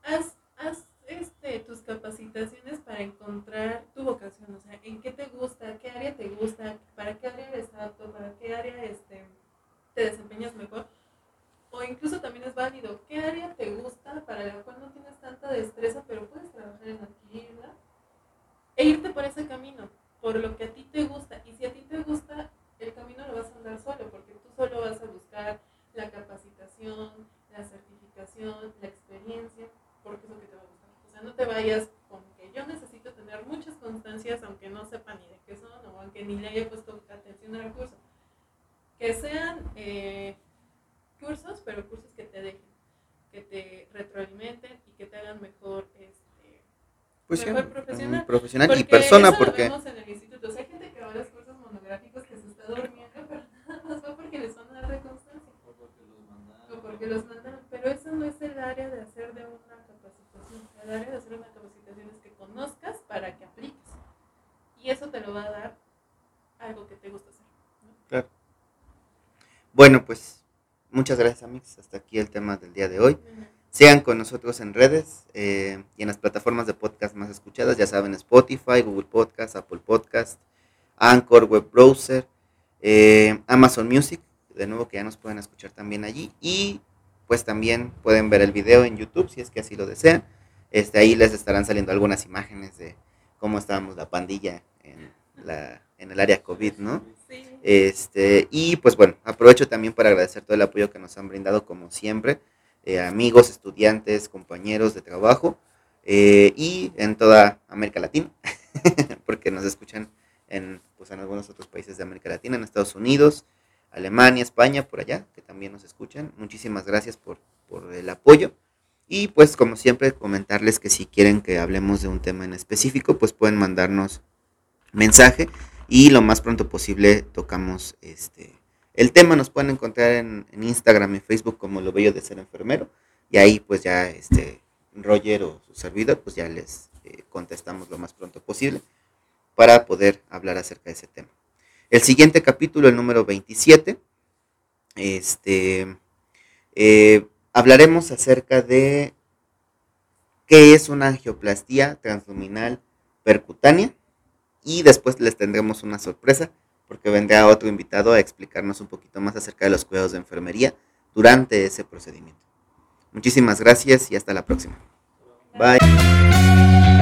haz, haz este, tus capacitaciones para encontrar tu vocación, o sea, en qué te gusta, qué área te gusta, para qué área eres apto, para qué área este, te desempeñas mejor. O incluso también es válido, qué área te gusta, para la cual no tienes tanta destreza, pero puedes trabajar en adquirirla. E irte por ese camino, por lo que a ti te gusta. Y si a ti te gusta, el camino lo vas a andar solo, porque tú solo vas a buscar la capacitación, la certificación, la experiencia, porque es lo que te va a gustar. O sea, no te vayas con que yo necesito tener muchas constancias, aunque no sepa ni de qué son, o aunque ni le haya puesto atención al curso. Que sean eh, cursos, pero cursos que te dejen, que te retroalimenten y que te hagan mejor, este, Pues sí, mejor profesional. un profesional y persona, eso lo porque vemos en el instituto. O sea, hay gente que va a los cursos monográficos que se está durmiendo, *laughs* pero nada más va porque les van a dar de constancia O porque los mandaron. o porque los mandan. Pero eso no es el área de hacer de una capacitación. El área de hacer una capacitación es que conozcas para que apliques. Y eso te lo va a dar algo que te gusta hacer. ¿no? bueno, pues muchas gracias, amigos. Hasta aquí el tema del día de hoy. Sigan con nosotros en redes eh, y en las plataformas de podcast más escuchadas, ya saben, Spotify, Google Podcast, Apple Podcast, Anchor, Web Browser, eh, Amazon Music, de nuevo que ya nos pueden escuchar también allí y pues también pueden ver el video en YouTube si es que así lo desean. Este, ahí les estarán saliendo algunas imágenes de cómo estábamos la pandilla en, la, en el área COVID, ¿no? Sí. Este, y pues bueno, aprovecho también para agradecer todo el apoyo que nos han brindado como siempre, eh, amigos, estudiantes, compañeros de trabajo eh, y en toda América Latina, *laughs* porque nos escuchan en, pues, en algunos otros países de América Latina, en Estados Unidos, Alemania, España, por allá, que también nos escuchan. Muchísimas gracias por, por el apoyo. Y pues como siempre comentarles que si quieren que hablemos de un tema en específico, pues pueden mandarnos mensaje y lo más pronto posible tocamos este el tema. Nos pueden encontrar en, Instagram y Facebook como Lo Bello de Ser Enfermero y ahí pues ya este Roger o su servidor pues ya les eh, contestamos lo más pronto posible para poder hablar acerca de ese tema. El siguiente capítulo, el número 27, este, eh, hablaremos acerca de qué es una angioplastía transluminal percutánea y después les tendremos una sorpresa porque vendrá otro invitado a explicarnos un poquito más acerca de los cuidados de enfermería durante ese procedimiento. Muchísimas gracias y hasta la próxima. Bye.